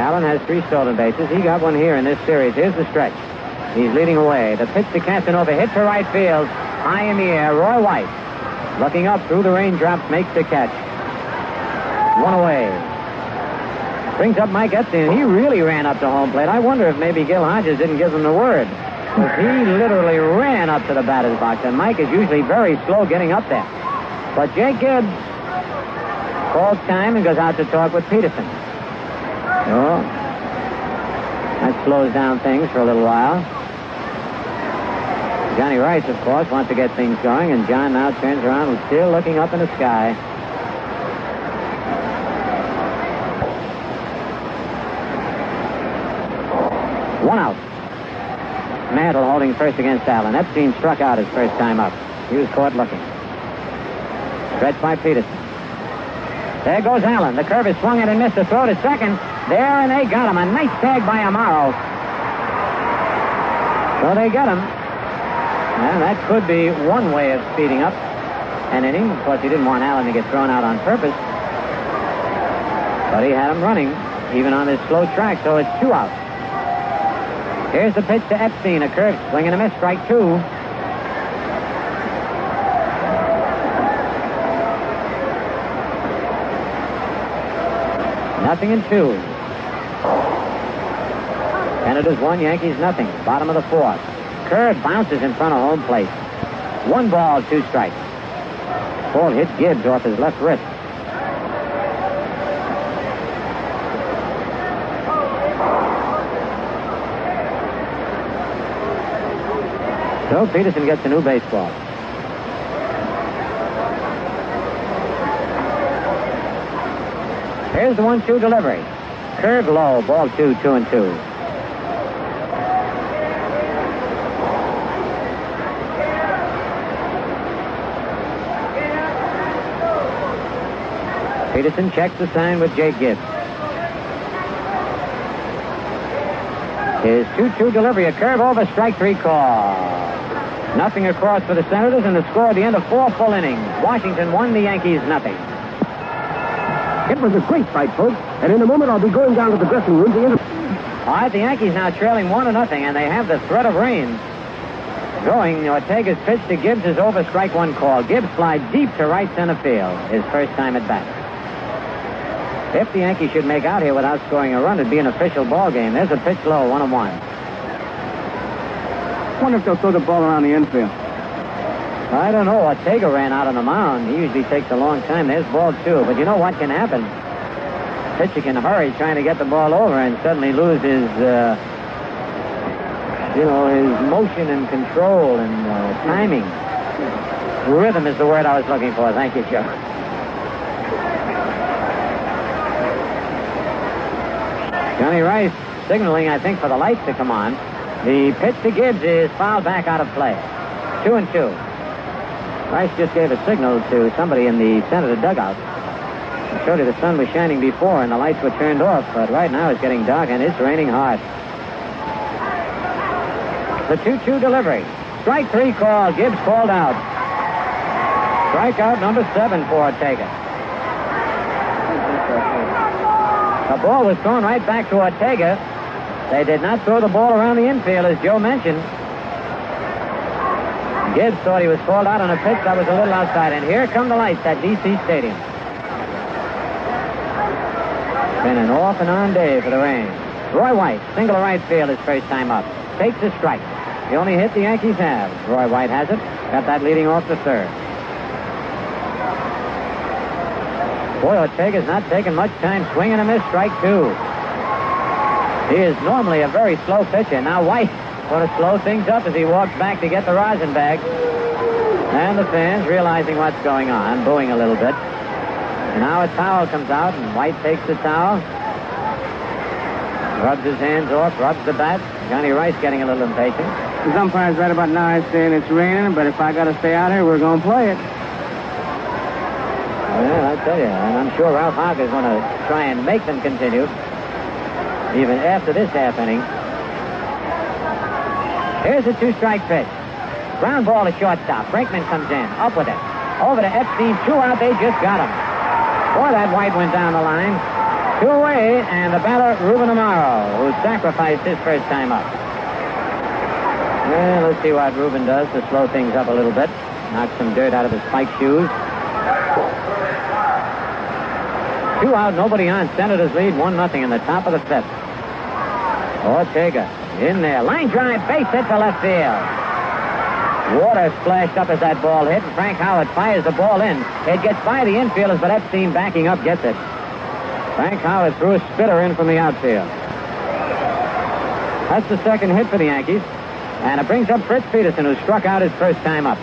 Allen has three stolen bases. He got one here in this series. Here's the stretch. He's leading away. The pitch to Casanova hit to right field. High in the air. Roy White looking up through the raindrops makes the catch. One away. Brings up Mike Epstein. He really ran up to home plate. I wonder if maybe Gil Hodges didn't give him the word. He literally ran up to the batter's box. And Mike is usually very slow getting up there. But Jake Gibbs calls time and goes out to talk with Peterson. Oh, that slows down things for a little while. Johnny Rice, of course, wants to get things going, and John now turns around still looking up in the sky. One out. Mantle holding first against Allen. Epstein struck out his first time up. He was caught looking. Stretched by Peterson. There goes Allen. The curve is swung in and missed. The throw to second. There, and they got him. A nice tag by Amaro. So they got him. And that could be one way of speeding up an inning. Of course, he didn't want Allen to get thrown out on purpose. But he had him running, even on his slow track, so it's two outs. Here's the pitch to Epstein. A curve swing and a miss. Strike two. Nothing in two. Canada's one, Yankees nothing. Bottom of the fourth. Curve bounces in front of home plate. One ball, two strikes. Ball hit Gibbs off his left wrist. So Peterson gets a new baseball. Here's the one-two delivery. Curve low, ball two, two and two. Peterson checks the sign with Jake Gibbs. His 2-2 delivery, a curve over, strike three call. Nothing across for the Senators, and the score at the end of four full innings. Washington won, the Yankees nothing. It was a great fight, folks, and in a moment I'll be going down to the dressing room to inter- All right, the Yankees now trailing one to nothing, and they have the threat of rain. Going, Ortega's pitch to Gibbs is over, strike one call. Gibbs flies deep to right center field, his first time at bat. If the Yankees should make out here without scoring a run, it'd be an official ball game. There's a pitch low, one and one. wonder if they'll throw the ball around the infield. I don't know. Ortega ran out on the mound. He usually takes a long time. There's ball two. But you know what can happen? Pitcher can hurry trying to get the ball over and suddenly lose his, uh, you know, his motion and control and uh, timing. Rhythm is the word I was looking for. Thank you, Joe. Johnny Rice signaling, I think, for the lights to come on. The pitch to Gibbs is fouled back out of play. Two and two. Rice just gave a signal to somebody in the center of the dugout. You the sun was shining before and the lights were turned off, but right now it's getting dark and it's raining hard. The 2-2 delivery. Strike three call. Gibbs called out. Strikeout number seven for Ortega. The ball was thrown right back to Ortega. They did not throw the ball around the infield, as Joe mentioned. Gibbs thought he was called out on a pitch that was a little outside, and here come the lights at D.C. Stadium. Been an off and on day for the rain. Roy White, single right field his first time up. Takes a strike. The only hit the Yankees have. Roy White has it. Got that leading off the third. Boy, Ortega's not taking much time swinging a miss. Strike two. He is normally a very slow pitcher. Now White going to slow things up as he walks back to get the rosin bag. And the fans, realizing what's going on, booing a little bit. And now a towel comes out, and White takes the towel, rubs his hands off, rubs the bat. Johnny Rice getting a little impatient. The umpire's right about now. Saying it's raining, but if I got to stay out here, we're going to play it. Well, I tell you, and I'm sure Ralph Houk is going to try and make them continue, even after this half inning. Here's a two-strike pitch. Ground ball to shortstop. Brinkman comes in. Up with it. Over to Epstein. Two out. They just got him. Boy, that White went down the line. Two away, and the batter, Ruben Amaro, who sacrificed his first time up. Well, let's see what Ruben does to slow things up a little bit. Knock some dirt out of his spike shoes. Two out, nobody on. Senators lead one nothing in the top of the fifth. Ortega in there. Line drive, base hit to left field. Water splashed up as that ball hit, and Frank Howard fires the ball in. It gets by the infielders, but Epstein backing up gets it. Frank Howard threw a spitter in from the outfield. That's the second hit for the Yankees. And it brings up Fritz Peterson, who struck out his first time up.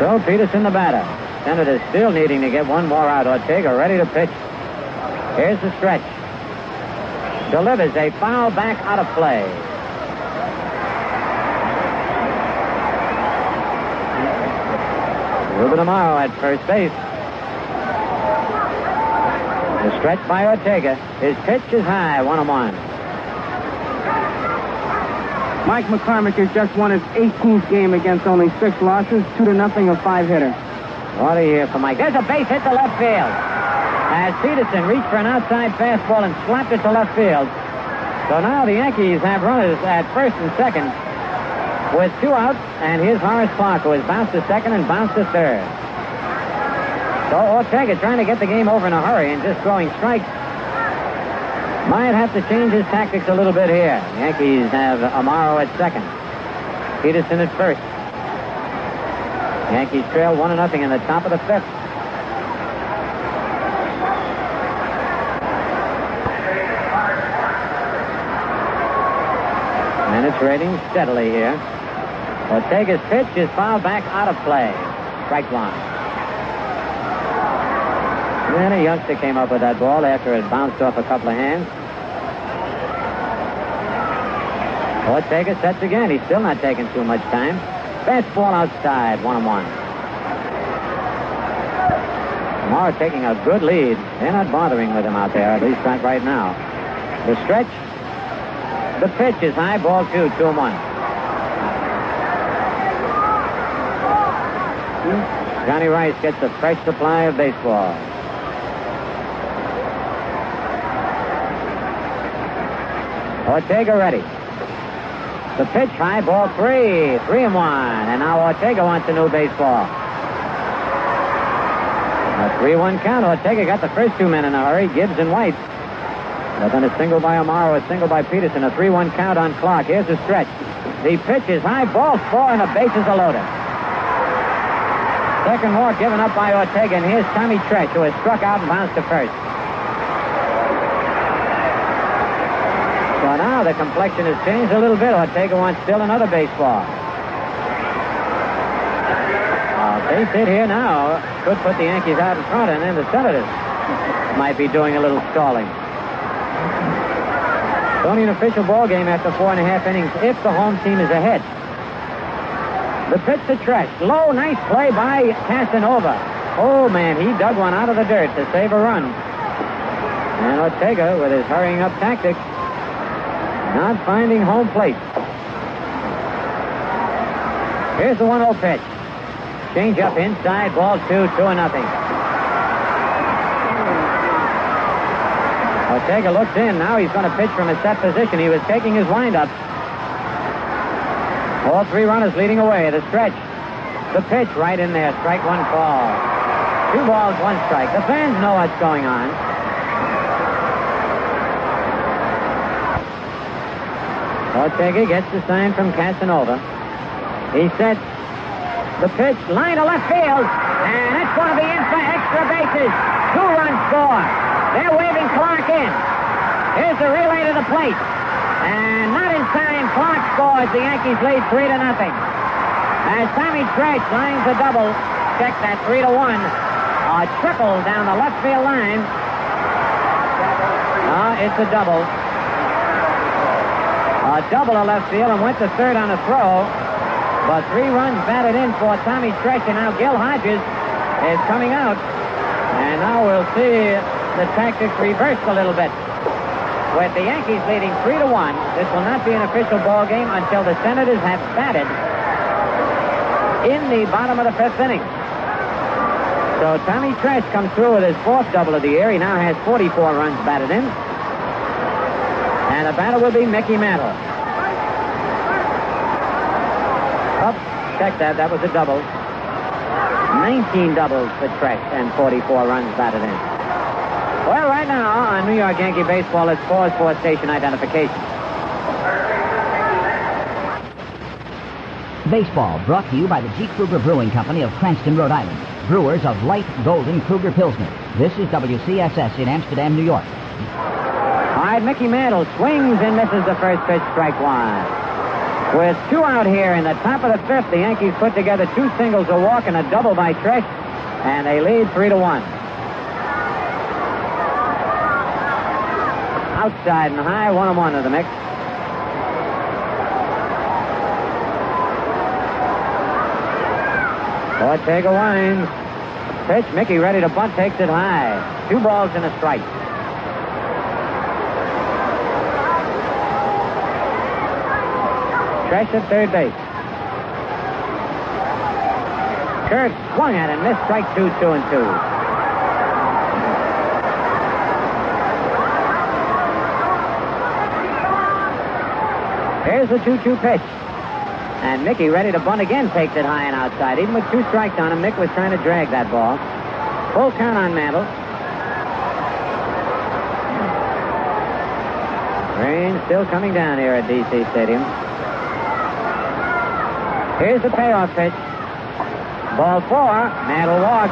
So Peterson the batter. Senators still needing to get one more out. Ortega ready to pitch. Here's the stretch. Delivers a foul back out of play. Ruben Amaro at first base. The stretch by Ortega. His pitch is high, one on one. Mike McCormick has just won his 18th game against only six losses, two to nothing, a five hitter. What a year for Mike. There's a base hit to left field. As Peterson reached for an outside fastball and slapped it to left field. So now the Yankees have runners at first and second with two outs, and here's Horace Clarke, who has bounced to second and bounced to third. So Ortega trying to get the game over in a hurry and just throwing strikes. Might have to change his tactics a little bit here. The Yankees have Amaro at second. Peterson at first. Yankees trail one to nothing in the top of the fifth. And it's raining steadily here. Ortega's pitch is fouled back out of play. Strike one. Then a youngster came up with that ball after it bounced off a couple of hands. Ortega sets again. He's still not taking too much time. Fastball outside, one on one. Amaro taking a good lead. They're not bothering with him out there, at least not right now. The stretch. The pitch is high, ball two, two and one. Johnny Rice gets a fresh supply of baseball. Ortega ready. The pitch, high ball three, three and one. And now Ortega wants a new baseball. A 3 1 count. Ortega got the first two men in a hurry, Gibbs and White. But then a single by Amaro, a single by Peterson, a 3 1 count on Clarke. Here's the stretch. The pitch is high, ball four, and the bases are loaded. Second walk given up by Ortega, and here's Tommy Tresh, who has struck out and bounced to first. So now the complexion has changed a little bit. Ortega wants still another baseball. Uh, base hit here now could put the Yankees out in front, and then the Senators might be doing a little stalling. It's only an official ball game after four and a half innings if the home team is ahead. The pitch to Tresh. Low, nice play by Casanova. Oh, man, he dug one out of the dirt to save a run. And Ortega, with his hurrying up tactics, not finding home plate. Here's the 1-0 pitch. Change up inside, ball two, two and nothing. Ortega looks in. Now he's going to pitch from a set position. He was taking his windup. All three runners leading away. The stretch. The pitch right in there. Strike one call. Two balls, one strike. The fans know what's going on. Ortega gets the sign from Casanova. He sets the pitch, line to left field, and it's going to be in for extra bases. Two runs score. They're waving Clarke in. Here's the relay to the plate. And not in time, Clarke scores. The Yankees lead three to nothing. As Tommy Tresh lines a double, check that three to one. A triple down the left field line. Uh, it's a double. A double to left field and went to third on a throw. But three runs batted in for Tommy Tresh, and now Gil Hodges is coming out. And now we'll see the tactics reversed a little bit. With the Yankees leading three to one, this will not be an official ball game until the Senators have batted in the bottom of the fifth inning. So Tommy Tresh comes through with his fourth double of the year. He now has 44 runs batted in. The batter will be Mickey Mantle. Up, check that. That was a double. 19 doubles for Tresh and 44 runs batted in. Well, right now on New York Yankee Baseball, it's pause for station identification. Baseball brought to you by the G. Krueger Brewing Company of Cranston, Rhode Island. Brewers of light golden Krueger Pilsner. This is WCSS in Amsterdam, New York. Right, Mickey Mantle swings and misses the first pitch, strike one. With two out here in the top of the fifth, the Yankees put together two singles, a walk, and a double by Tresh, and they lead three to one. Outside and high, one and one of the mix. Ortega winds. Pitch. Mickey ready to bunt. Takes it high. Two balls and a strike. Tresh at third base. Kurt swung at it, missed strike two, two and two. Here's the 2 2 pitch. And Mickey, ready to bunt again, takes it high and outside. Even with two strikes on him, Mick was trying to drag that ball. Full count on Mantle. Rain still coming down here at DC Stadium. Here's the payoff pitch. Ball four. Matt will walk.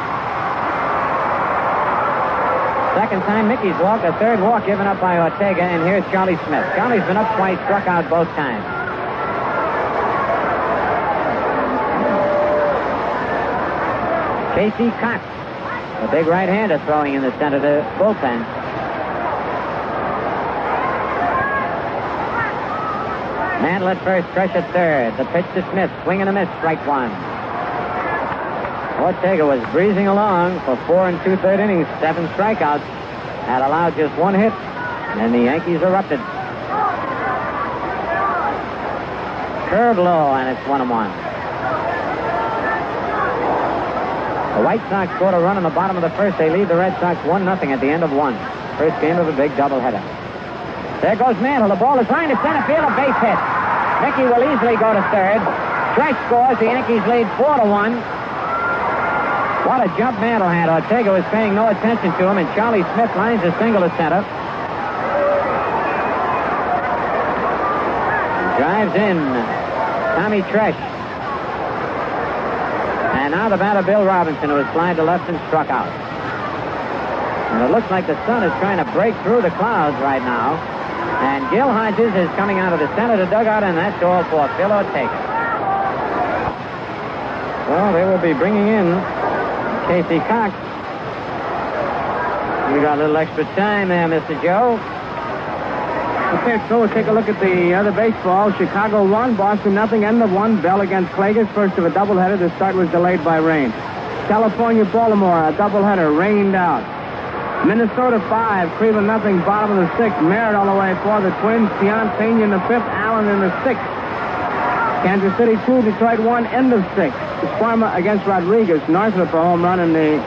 Second time Mickey's walk, a third walk given up by Ortega, and here's Charlie Smith. Charlie's been up twice, struck out both times. Casey Cox, a big right-hander throwing in the center of the bullpen. Mantle at first, Tresh at third. The pitch to Smith, swing and a miss, strike one. Ortega was breezing along for four and two-third innings, seven strikeouts, had allowed just one hit, and the Yankees erupted. Curve low, and it's one and one. The White Sox scored a run in the bottom of the first. They lead the Red Sox 1 nothing at the end of one. First game of a big doubleheader. There goes Mantle. The ball is line to center field, a base hit. Mickey will easily go to third. Tresh scores. The Yankees lead 4 to 1. What a jump Mantle had. Ortega was paying no attention to him, and Charlie Smith lines a single to center. Drives in. Tommy Tresh. And now the batter, Bill Robinson, who has flied to left and struck out. And it looks like the sun is trying to break through the clouds right now. And Gil Hodges is coming out of the center of the dugout, and that's all for Phil Ortega. Well, they will be bringing in Casey Cox. We got a little extra time there, Mr. Joe. Okay, so we'll take a look at the other baseball. Chicago one, Boston nothing. End of one. Bell against Klages. First of a doubleheader. The start was delayed by rain. California, Baltimore, a doubleheader. Rained out. Minnesota five, Cleveland nothing. Bottom of the sixth. Merritt all the way for the Twins. Tiant Pena in the fifth. Allen in the sixth. Kansas City two, Detroit one. End of six. Sparma against Rodriguez. Northrup a home run in the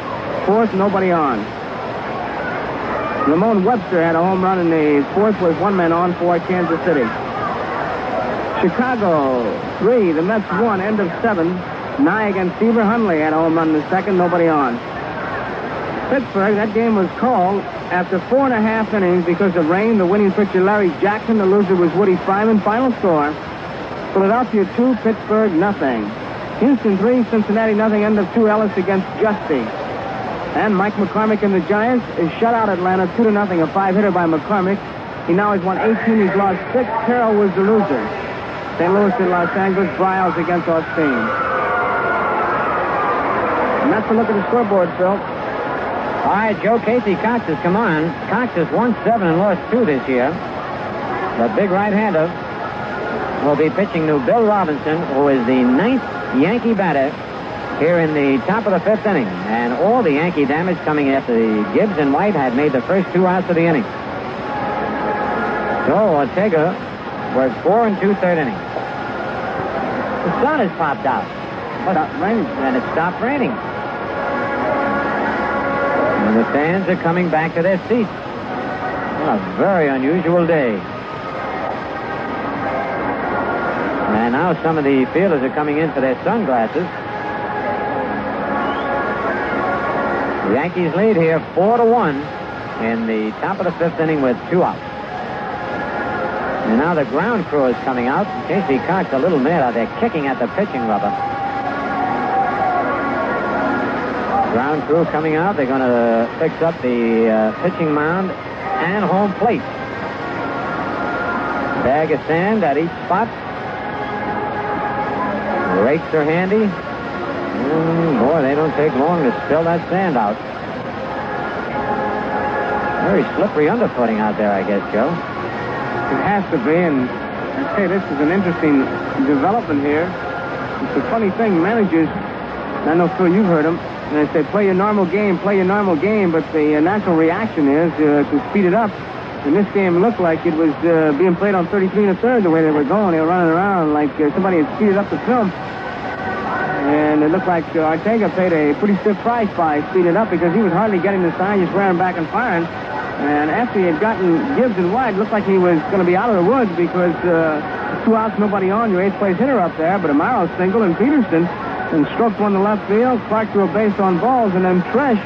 fourth. Nobody on. Ramon Webster had a home run in the fourth with one man on for Kansas City. Chicago, three. The Mets one. End of seven. Nye against Seaver. Hundley had a home run in the second. Nobody on. Pittsburgh, that game was called after four and a half innings because of rain. The winning pitcher, Larry Jackson. The loser was Woody Fryman. Final score, Philadelphia 2, Pittsburgh nothing. Houston 3, Cincinnati nothing. End of 2, Ellis against Giusti. And Mike McCormick and the Giants is shut out Atlanta 2 to nothing. A five-hitter by McCormick. He now has won 18. He's lost six. Carroll was the loser. St. Louis and Los Angeles. Briles against Osteen. And that's a look at the scoreboard, Phil. All right, Joe Casey Cox has come on. Cox has won seven and lost two this year. The big right-hander will be pitching to Bill Robinson, who is the ninth Yankee batter here in the top of the fifth inning. And all the Yankee damage coming after the Gibbs and White had made the first two outs of the inning. So Ortega was four and two-third innings. The sun has popped out. Stop raining. And it stopped raining. And the fans are coming back to their seats. What a very unusual day. And now some of the fielders are coming in for their sunglasses. The Yankees lead here four to one in the top of the fifth inning with two outs. And now the ground crew is coming out. Casey Cox a little mad out there kicking at the pitching rubber. Ground crew coming out. They're going to fix up the uh, pitching mound and home plate. Bag of sand at each spot. Rakes are handy. Mm, boy, they don't take long to spill that sand out. Very slippery underfooting out there, I guess, Joe. It has to be, and I say this is an interesting development here. It's a funny thing. Managers I know, Phil, you've heard them. And they say, play your normal game, play your normal game, but the uh, natural reaction is uh, to speed it up. And this game looked like it was uh, being played on 33 and a third the way they were going. They were running around like uh, somebody had speeded up the film. And it looked like uh, Ortega paid a pretty stiff price by speeding up because he was hardly getting the sign, just wearing back and firing. And after he had gotten Gibbs and White, it looked like he was going to be out of the woods because uh, two outs, nobody on, your eighth place hitter up there. But Amaro single and Peterson and stroked one to left field, Clarke to a base on balls, and then Tresh,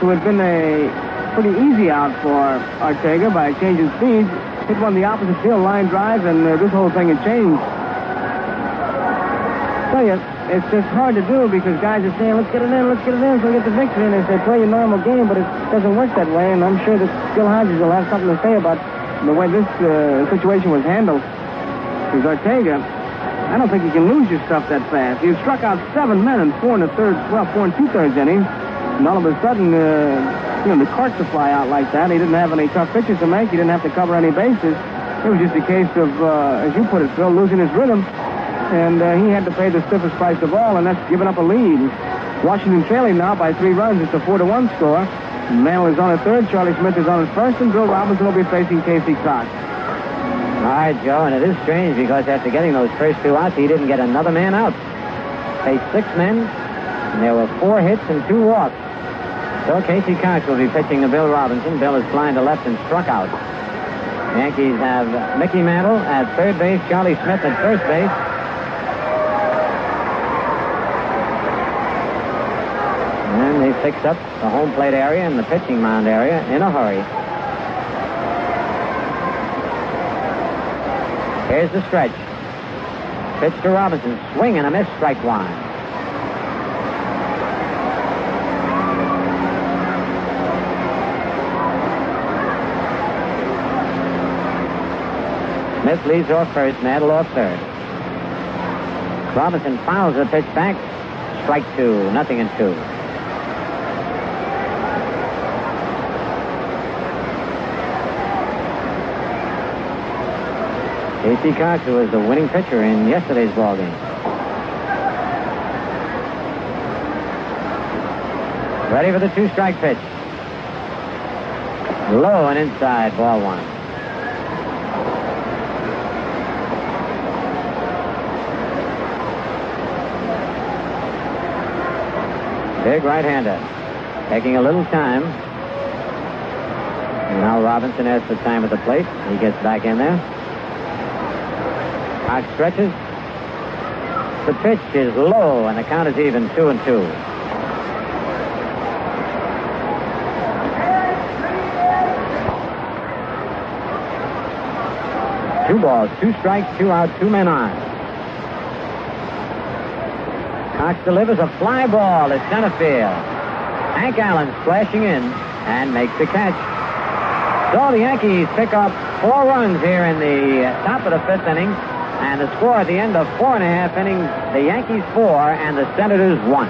who had been a pretty easy out for Ortega by changing speeds, hit one the opposite field line drive, and uh, this whole thing had changed. Tell you, it's just hard to do because guys are saying, let's get it in, let's get it in, so we get the victory. And they say, play your normal game, but it doesn't work that way. And I'm sure that Gil Hodges will have something to say about the way this uh, situation was handled. Because Ortega, I don't think you can lose your stuff that fast. He struck out seven men in four and a third, well, four and two thirds innings. And all of a sudden, uh, you know, the cart to fly out like that. He didn't have any tough pitches to make. He didn't have to cover any bases. It was just a case of, uh, as you put it, Phil, losing his rhythm and uh, he had to pay the stiffest price of all, and that's giving up a lead. Washington trailing now by three runs. It's a four to one score. Mantle is on at third. Charlie Smith is on at first, and Bill Robinson will be facing Casey Cox. All right, Joe, and it is strange because after getting those first two outs, he didn't get another man out. Faced six men, and there were four hits and two walks. So Casey Cox will be pitching to Bill Robinson. Bill is flying to left and struck out. Yankees have Mickey Mantle at third base, Charlie Smith at first base, And they fix up the home plate area and the pitching mound area in a hurry. Here's the stretch. Pitch to Robinson. Swing and a miss. Strike one. Smith leads off first. Mantle off third. Robinson fouls the pitch back. Strike two. Nothing in two. Casey Cox, who was the winning pitcher in yesterday's ball game. Ready for the two-strike pitch. Low and inside, ball one. Big right-hander. Taking a little time. And now Robinson has the time at the plate. He gets back in there. Cox stretches. The pitch is low, and the count is even two and two. Two balls, two strikes, two out, two men on. Cox delivers a fly ball to center field. Hank Allen splashing in and makes the catch. So the Yankees pick up four runs here in the top of the fifth inning. And the score at the end of four and a half innings, the Yankees four and the Senators one.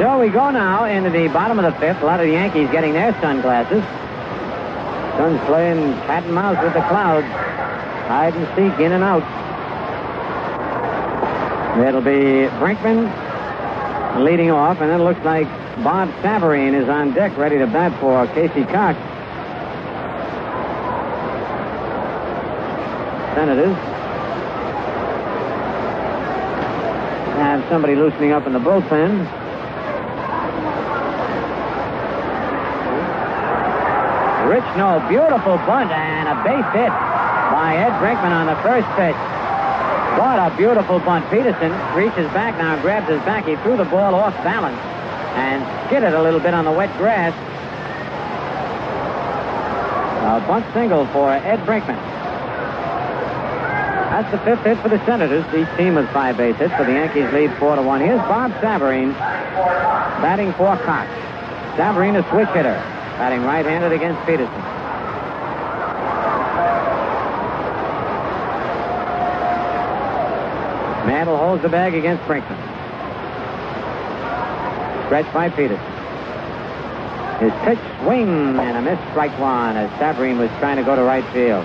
So we go now into the bottom of the fifth. A lot of the Yankees getting their sunglasses. Sun's playing cat and mouse with the clouds. Hide and seek, in and out. It'll be Brinkman leading off, and it looks like Bob Saverine is on deck ready to bat for Casey Cox. Have somebody loosening up in the bullpen. Rich No, beautiful bunt and a base hit by Ed Brinkman on the first pitch. What a beautiful bunt. Peterson reaches back now and grabs his back. He threw the ball off balance and skidded a little bit on the wet grass. A bunt single for Ed Brinkman. That's the fifth hit for the Senators. Each team has five base hits, but the Yankees lead four to one. Here's Bob Saverine batting for Cox. Saverine, a switch hitter, batting right-handed against Peterson. Mantle holds the bag against Brinkman. Stretched by Peterson. His pitch swing and a missed strike one as Saverine was trying to go to right field.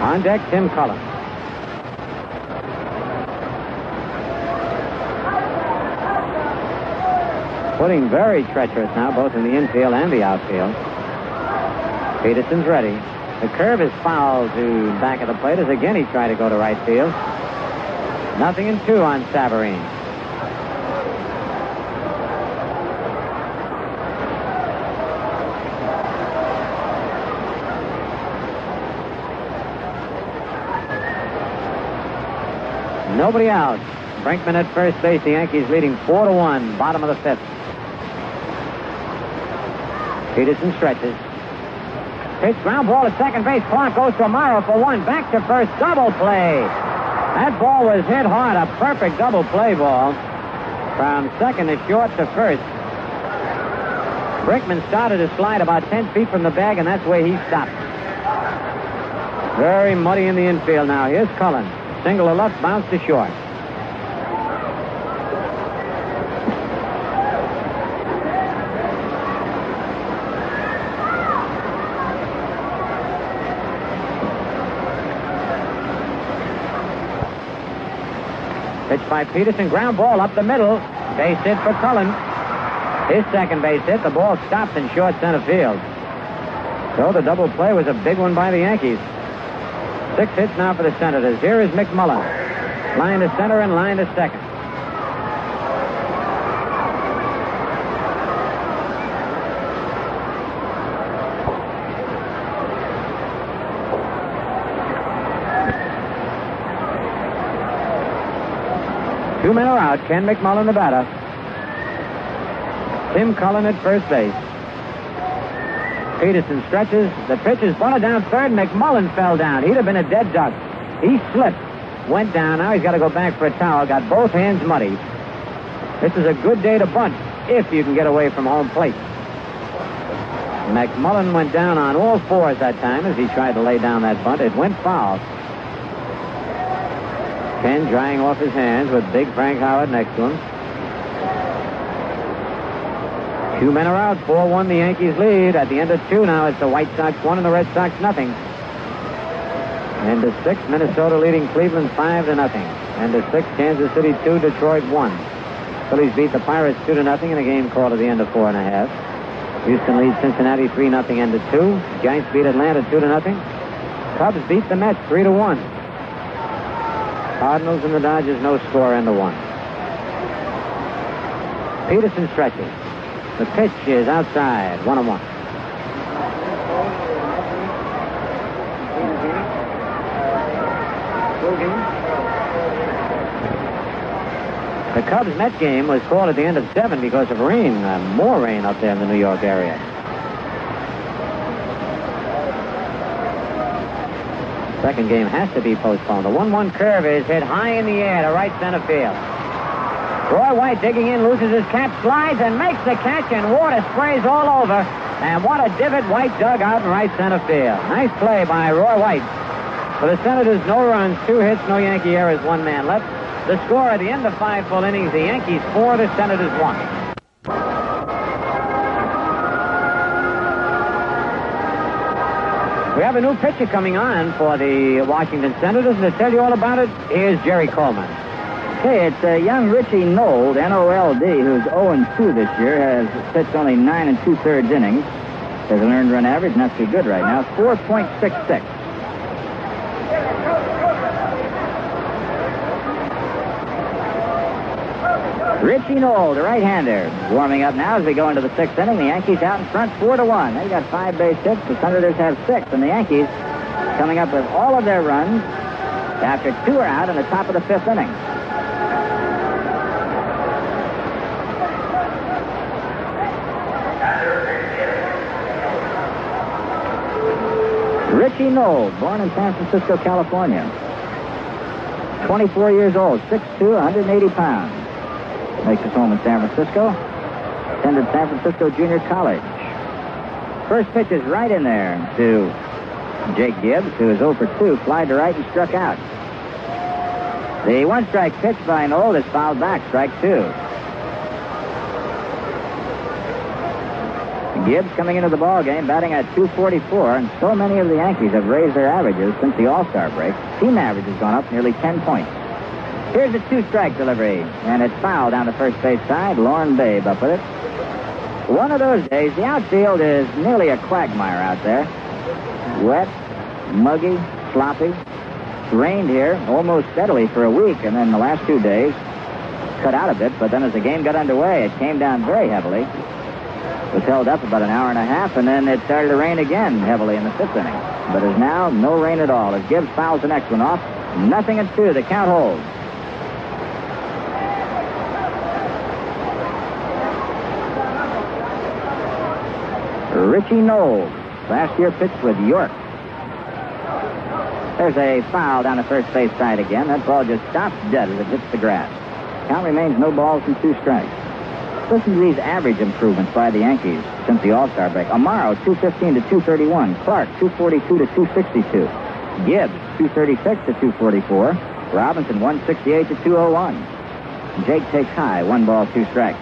On deck, Tim Cullen. Putting very treacherous now, both in the infield and the outfield. Peterson's ready. The curve is foul to back of the plate as again he tried to go to right field. Nothing in two on Saverine. Nobody out. Brinkman at first base. The Yankees leading four to one. Bottom of the fifth. Peterson stretches. Pitch ground ball to second base. Clarke goes to Amaro for one. Back to first. Double play. That ball was hit hard. A perfect double play ball. From second to short to first. Brinkman started to slide about 10 feet from the bag, and that's where he stopped. Very muddy in the infield now. Here's Cullen. Single to left, bounce to short. Pitch by Peterson, ground ball up the middle. Base hit for Cullen. His second base hit. The ball stopped in short center field. So the double play was a big one by the Yankees. Six hits now for the Senators. Here is McMullen. Line to center and line to second. Two men are out. Ken McMullen, the batter. Tim Cullen at first base. Peterson stretches. The pitch is bunted down third. McMullen fell down. He'd have been a dead duck. He slipped. Went down. Now he's got to go back for a towel. Got both hands muddy. This is a good day to bunt if you can get away from home plate. McMullen went down on all fours that time as he tried to lay down that bunt. It went foul. Ken drying off his hands with big Frank Howard next to him. Two men are out. 4 1 the Yankees lead. At the end of two now, it's the White Sox 1 and the Red Sox nothing. End of six, Minnesota leading Cleveland 5 to nothing. End of six, Kansas City 2, Detroit 1. Phillies beat the Pirates 2 to nothing in a game called at the end of four and a half. Houston leads Cincinnati 3 nothing end of two. Giants beat Atlanta 2 to nothing. Cubs beat the Mets 3 to 1. Cardinals and the Dodgers no score end of one. Peterson stretches. The pitch is outside, one on one. The Cubs Met game was called at the end of seven because of rain, uh, more rain up there in the New York area. Second game has to be postponed. The 1 1 curve is hit high in the air to right center field. Roy White digging in, loses his cap, slides, and makes the catch, and water sprays all over. And what a divot White dug out in right center field. Nice play by Roy White. For the Senators, no runs, two hits, no Yankee errors, one man left. The score at the end of five full innings, the Yankees four, the Senators one. We have a new pitcher coming on for the Washington Senators, and to tell you all about it, here's Jerry Coleman. Okay, it's uh, young Richie Nold, N-O-L-D, who's 0-2 this year, has pitched only nine and two-thirds innings. Has an earned run average, not too good right now, 4.66. Richie Nold, the right-hander, warming up now as we go into the sixth inning. The Yankees out in front, four to one. They got five base hits. The Senators have six, and the Yankees coming up with all of their runs after two are out in the top of the fifth inning. Richie Nold, born in San Francisco, California. 24 years old, 6'2", 180 pounds. Makes his home in San Francisco. Attended San Francisco Junior College. First pitch is right in there to Jake Gibbs, who is 0 for 2, fly to right and struck out. The one strike pitch by Nold is fouled back, strike two. Gibbs coming into the ball game batting at 244, and so many of the Yankees have raised their averages since the All-Star break. Team average has gone up nearly 10 points. Here's a two-strike delivery, and it's foul down the first base side. Loren Babe up with it. One of those days, the outfield is nearly a quagmire out there. Wet, muggy, sloppy. Rained here almost steadily for a week, and then the last two days cut out a bit, but then as the game got underway, it came down very heavily. Was held up about an hour and a half, and then it started to rain again heavily in the fifth inning. But as now, no rain at all. As Gibbs fouls the next one off, nothing at two. The count holds. Richie Nold, last year pitched with York. There's a foul down the first base side again. That ball just stops dead as it hits the grass. Count remains no balls and two strikes. Listen to these average improvements by the Yankees since the All-Star break. Amaro, 215 to 231. Clarke, 242 to 262. Gibbs, 236 to 244. Robinson, 168 to 201. Jake takes high, one ball, two strikes.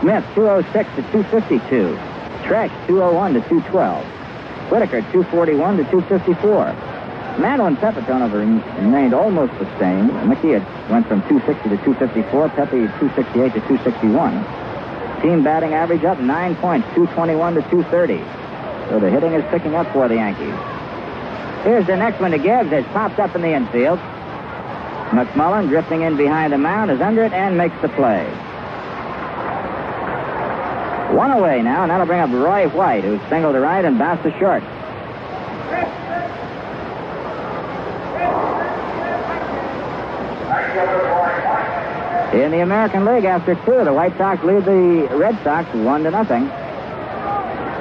Smith, 206 to 252. Tresh, 201 to 212. Whitaker, 241 to 254. And Pepitone have remained almost the same. Mickey had went from 260 to 254. Pepe, 268 to 261. Team batting average up nine points, 221 to 230. So the hitting is picking up for the Yankees. Here's the next one to Gibbs. It's popped up in the infield. McMullen drifting in behind the mound is under it and makes the play. One away now, and that'll bring up Roy White, who's singled to right and bounced to short. In the American League, after two, the White Sox lead the Red Sox one to nothing.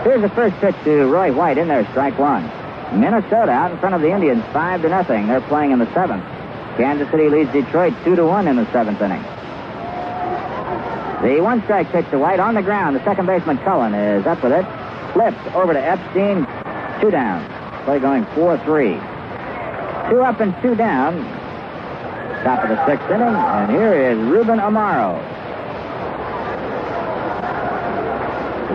Here's the first pitch to Roy White in there, strike one. Minnesota out in front of the Indians, five to nothing. They're playing in the seventh. Kansas City leads Detroit two to one in the seventh inning. The one strike pitch to White on the ground. The second baseman Cullen is up with it. Flips over to Epstein. Two down. Play going 4 3. Two up and two down. Top of the sixth inning. And here is Ruben Amaro.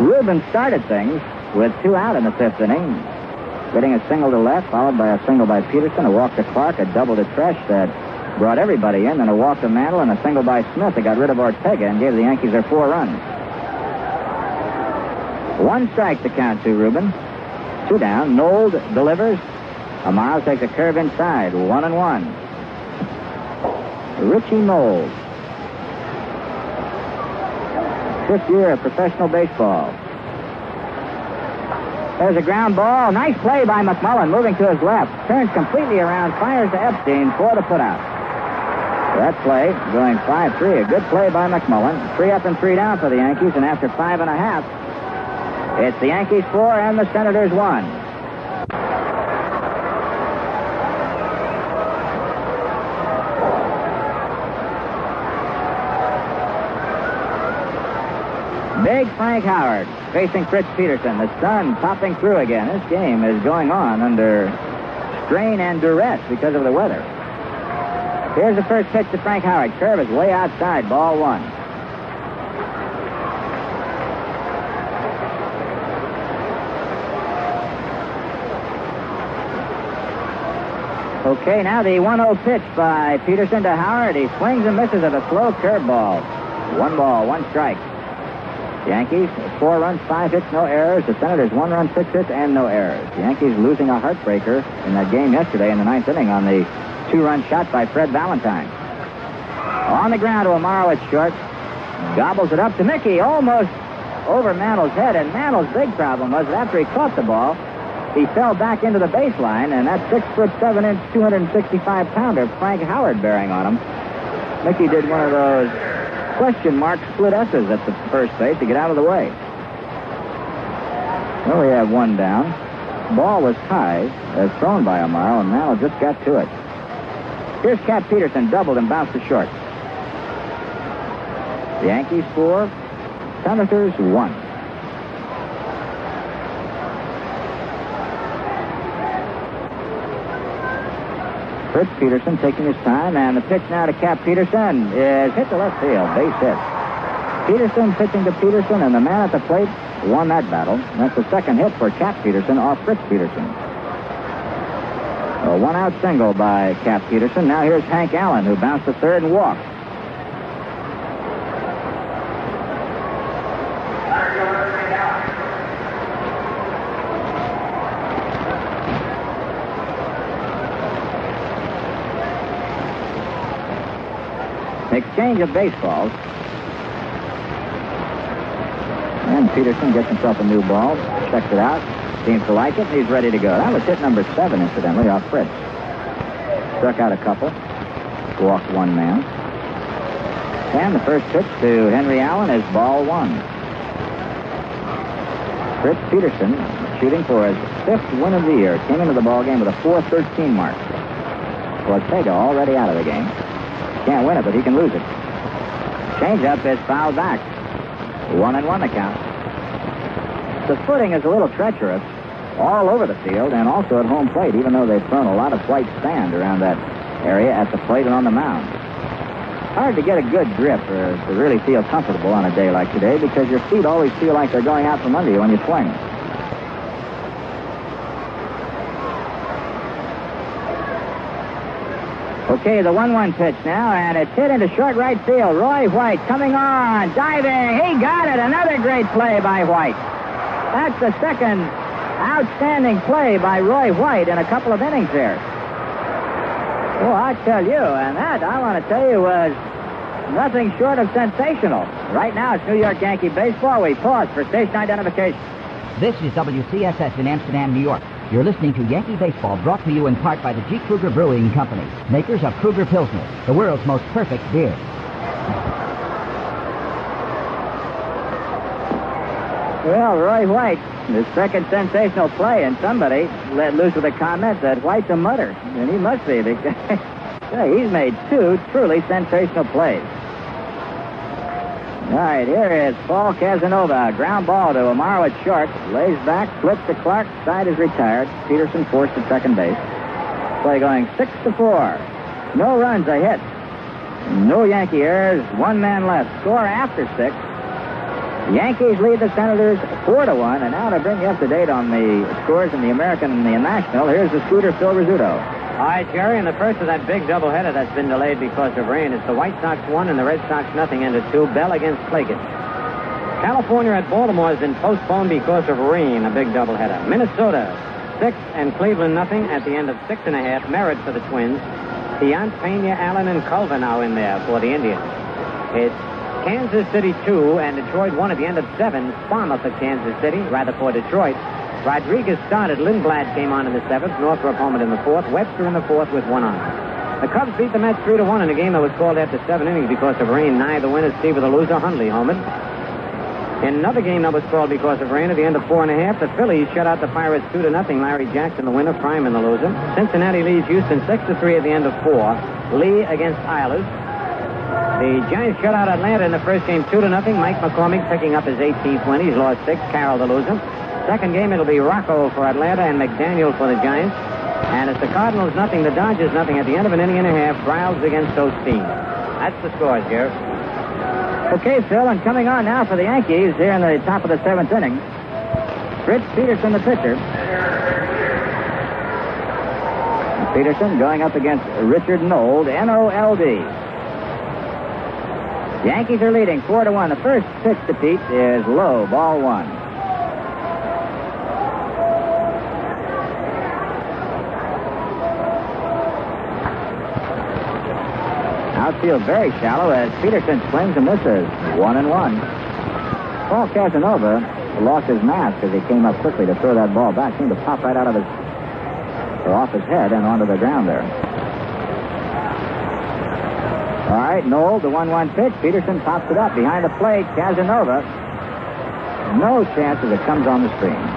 Ruben started things with two out in the fifth inning. Getting a single to left, followed by a single by Peterson, a walk to Clarke, a double to Tresh that brought everybody in, then a walk to Mantle, and a single by Smith that got rid of Ortega and gave the Yankees their four runs. One strike to count to Ruben. Two down. Nold delivers. Amaro takes a curve inside. One and one. Richie Nold. Fifth year of professional baseball. There's a ground ball. Nice play by McMullen, moving to his left. Turns completely around, fires to Epstein for the putout. That play going 5-3. A good play by McMullen. Three up and three down for the Yankees, and after five and a half, it's the Yankees four and the Senators one. Big Frank Howard facing Fritz Peterson. The sun popping through again. This game is going on under strain and duress because of the weather. Here's the first pitch to Frank Howard. Curve is way outside. Ball one. Okay, now the 1-0 pitch by Peterson to Howard. He swings and misses at a slow curveball. One ball, one strike. Yankees, four runs, five hits, no errors. The Senators, one run, six hits, and no errors. The Yankees losing a heartbreaker in that game yesterday in the ninth inning on the two-run shot by Fred Valentine. On the ground to Amaro at short. Gobbles it up to Mickey, almost over Mantle's head. And Mantle's big problem was that after he caught the ball, he fell back into the baseline, and that six foot seven inch, 265 pounder, Frank Howard bearing on him. Mickey did one of those question mark split S's at the first base to get out of the way. Well, we have one down. Ball was high, as thrown by Amaro, and Mantle just got to it. Here's Cap Peterson, doubled and bounced to short. The Yankees four, Senators one. Fritz Peterson taking his time, and the pitch now to Cap Peterson is hit to left field, base hit. Peterson pitching to Peterson, and the man at the plate won that battle. That's the second hit for Cap Peterson off Fritz Peterson. A one out single by Cap Peterson. Now here's Hank Allen, who bounced to third and walked. Exchange of baseballs. And Peterson gets himself a new ball, checks it out, seems to like it, and he's ready to go. That was hit number seven, incidentally, off Fritz. Struck out a couple, walked one man. And the first pitch to Henry Allen is ball one. Fritz Peterson, shooting for his fifth win of the year, came into the ball game with a 4-13 mark. Ortega already out of the game. Can't win it, but he can lose it. Changeup is fouled back. One and one the count. The footing is a little treacherous all over the field and also at home plate, even though they've thrown a lot of white sand around that area at the plate and on the mound. Hard to get a good grip or to really feel comfortable on a day like today because your feet always feel like they're going out from under you when you swing. Okay, the 1 1 pitch now, and it's hit into short right field. Roy White coming on, diving. He got it. Another great play by White. That's the second outstanding play by Roy White in a couple of innings there. Well, oh, I tell you, and that, I want to tell you, was nothing short of sensational. Right now, it's New York Yankee baseball. We pause for station identification. This is WCSS in Amsterdam, New York. You're listening to Yankee Baseball, brought to you in part by the G. Krueger Brewing Company, makers of Krueger Pilsner, the world's most perfect beer. Well, Roy White, the second sensational play, and somebody let loose with a comment that White's a mutter, and he must be because yeah, he's made two truly sensational plays. All right, here is Paul Casanova. Ground ball to Amaro at short. Lays back, flips to Clarke. Side is retired. Peterson forced to second base. Play going six to four. No runs, a hit. No Yankee errors. One man left. Score after six. Yankees lead the Senators four to one. And now to bring you up to date on the scores in the American and the National, here's the scooter Phil Rizzuto. All right, Jerry, and the first of that big doubleheader that's been delayed because of rain. It's the White Sox one and the Red Sox nothing ended two. Bell against Klages. California at Baltimore has been postponed because of rain, a big doubleheader. Minnesota six and Cleveland nothing at the end of six and a half. Merritt for the Twins. Tiant, Pena, Allen, and Culver now in there for the Indians. It's Kansas City two and Detroit one at the end of seven. Sparmouth at Kansas City, rather for Detroit. Rodriguez started. Lindblad came on in the seventh. Northrup homered in the fourth. Webster in the fourth with one on. The Cubs beat the Mets three to one in a game that was called after seven innings because of rain. Nye the winner, Seaver the loser. Hundley homered. In another game that was called because of rain at the end of four and a half, the Phillies shut out the Pirates two to nothing. Larry Jackson the winner, Fryman the loser. Cincinnati leads Houston six to three at the end of four. Lee against Islas. The Giants shut out Atlanta in the first game two to nothing. Mike McCormick picking up his 18th win. He's lost six. Carroll the loser. Second game, it'll be Rocco for Atlanta and McDaniel for the Giants. And it's the Cardinals nothing, the Dodgers nothing. At the end of an inning and a half, Briles against Osteen. That's the score, Jerry. Okay, Phil, and coming on now for the Yankees here in the top of the seventh inning. Fritz Peterson, the pitcher. Peterson going up against Richard Nold, N-O-L-D. Yankees are leading four to one. The first pitch to Pete is low, ball one. Outfield very shallow as Peterson swings and misses. One and one. Paul Casanova lost his mask as he came up quickly to throw that ball back. Seemed to pop right out of his or off his head and onto the ground there. All right, Nold, the 1-1 pitch. Peterson pops it up behind the plate. Casanova. No chance as it comes on the screen.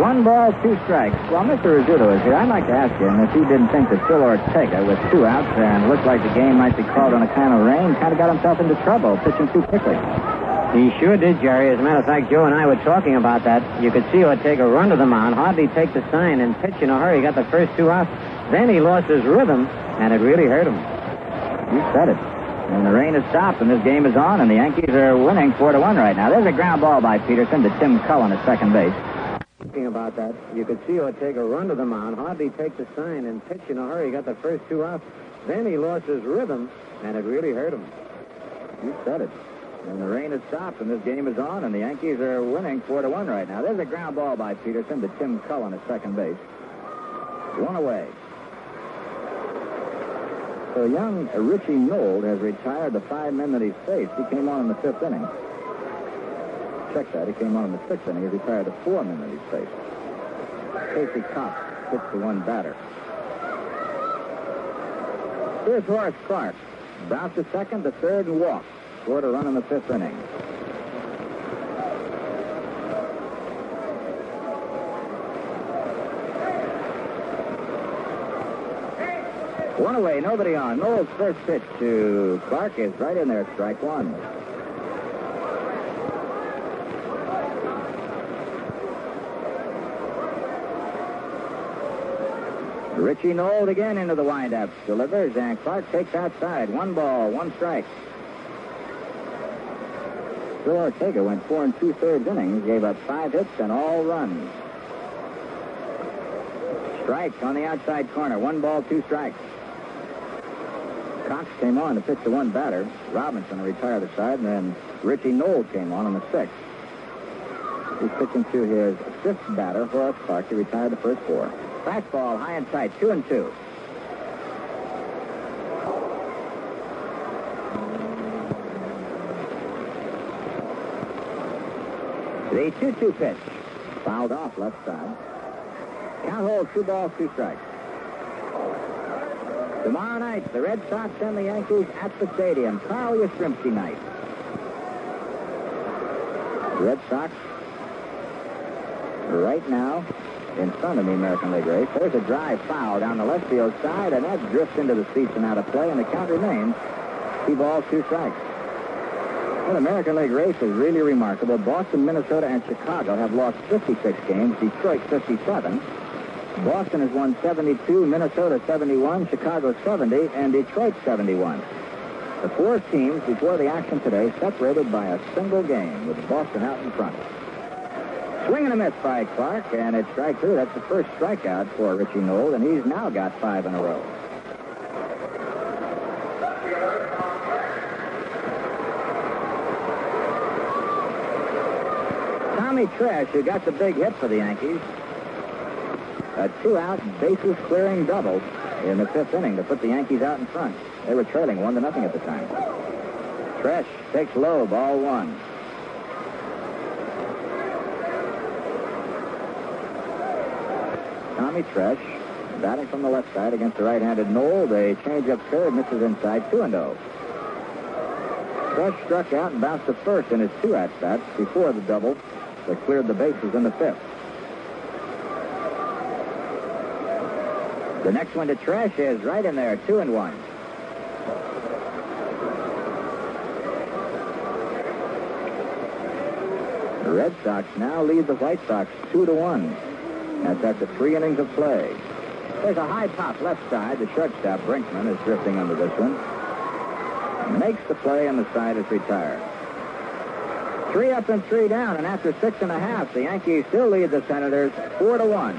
One ball, two strikes. Well, Mr. Rizzuto is here. I'd like to ask him if he didn't think that Phil Ortega, with two outs and looked like the game might be called on account of rain, kind of got himself into trouble pitching too quickly. He sure did, Jerry. As a matter of fact, Joe and I were talking about that. You could see Ortega run to the mound, hardly take the sign, and pitch in a hurry. He got the first two outs. Then he lost his rhythm, and it really hurt him. You said it. And the rain has stopped, and this game is on, and the Yankees are winning 4 to 1 right now. There's a ground ball by Peterson to Tim Cullen at second base. Thinking about that, you could see Ortega run to the mound, hardly take the sign, and pitch in a hurry. He got the first two outs. Then he lost his rhythm, and it really hurt him. You said it. And the rain has stopped, and this game is on, and the Yankees are winning 4 to 1 right now. There's a ground ball by Peterson to Tim Cullen at second base. One away. So young Richie Nold has retired the five men that he's faced. He came on in the fifth inning. Check that. He came on in the sixth inning. He retired the four men that he's faced. Casey Cox pitched to one batter. Here's Horace Clarke. Bounced to second, to third, and walked. Scored a run in the fifth inning. One away, nobody on. Nold's first pitch to Clarke is right in there, strike one. Richie Nold again into the windup. Delivers, and Clarke takes outside. One ball, one strike. Phil Ortega went four and two-thirds innings, gave up five hits and all runs. Strike on the outside corner. One ball, two strikes. Cox came on to pitch the one batter. Robinson retired the side, and then Richie Nold came on on the sixth. He's pitching to his fifth batter, Horace Clarke. He retired the first four. Fastball high and tight, two and two. The 2-2 pitch. Fouled off left side. Count holds two balls, two strikes. Tomorrow night, the Red Sox and the Yankees at the stadium. Carl Yastrzemski night. Red Sox right now in front of the American League race. There's a drive foul down the left field side, and that drifts into the seats and out of play, and the count remains two balls, two strikes. Well, American League race is really remarkable. Boston, Minnesota, and Chicago have lost 56 games. Detroit 57. Boston has won 72, Minnesota 71, Chicago 70, and Detroit 71. The four teams before the action today separated by a single game with Boston out in front. Swing and a miss by Clarke, and it's strike two. That's the first strikeout for Richie Nold, and he's now got five in a row. Tommy Tresh, who got the big hit for the Yankees, a two-out bases clearing double in the fifth inning to put the Yankees out in front. They were trailing one to nothing at the time. Tresh takes low, ball one. Tommy Tresh batting from the left side against the right-handed Nold. They change up third, misses inside, 2 and 0. Tresh struck out and bounced to first in his two at-bats before the double that cleared the bases in the fifth. The next one to Tresh is right in there, 2 and 1. The Red Sox now lead the White Sox 2 to 1. That's after three innings of play. There's a high pop left side. The shortstop, Brinkman, is drifting under this one. Makes the play, and the side is retired. Three up and three down, and after six and a half, the Yankees still lead the Senators four to one.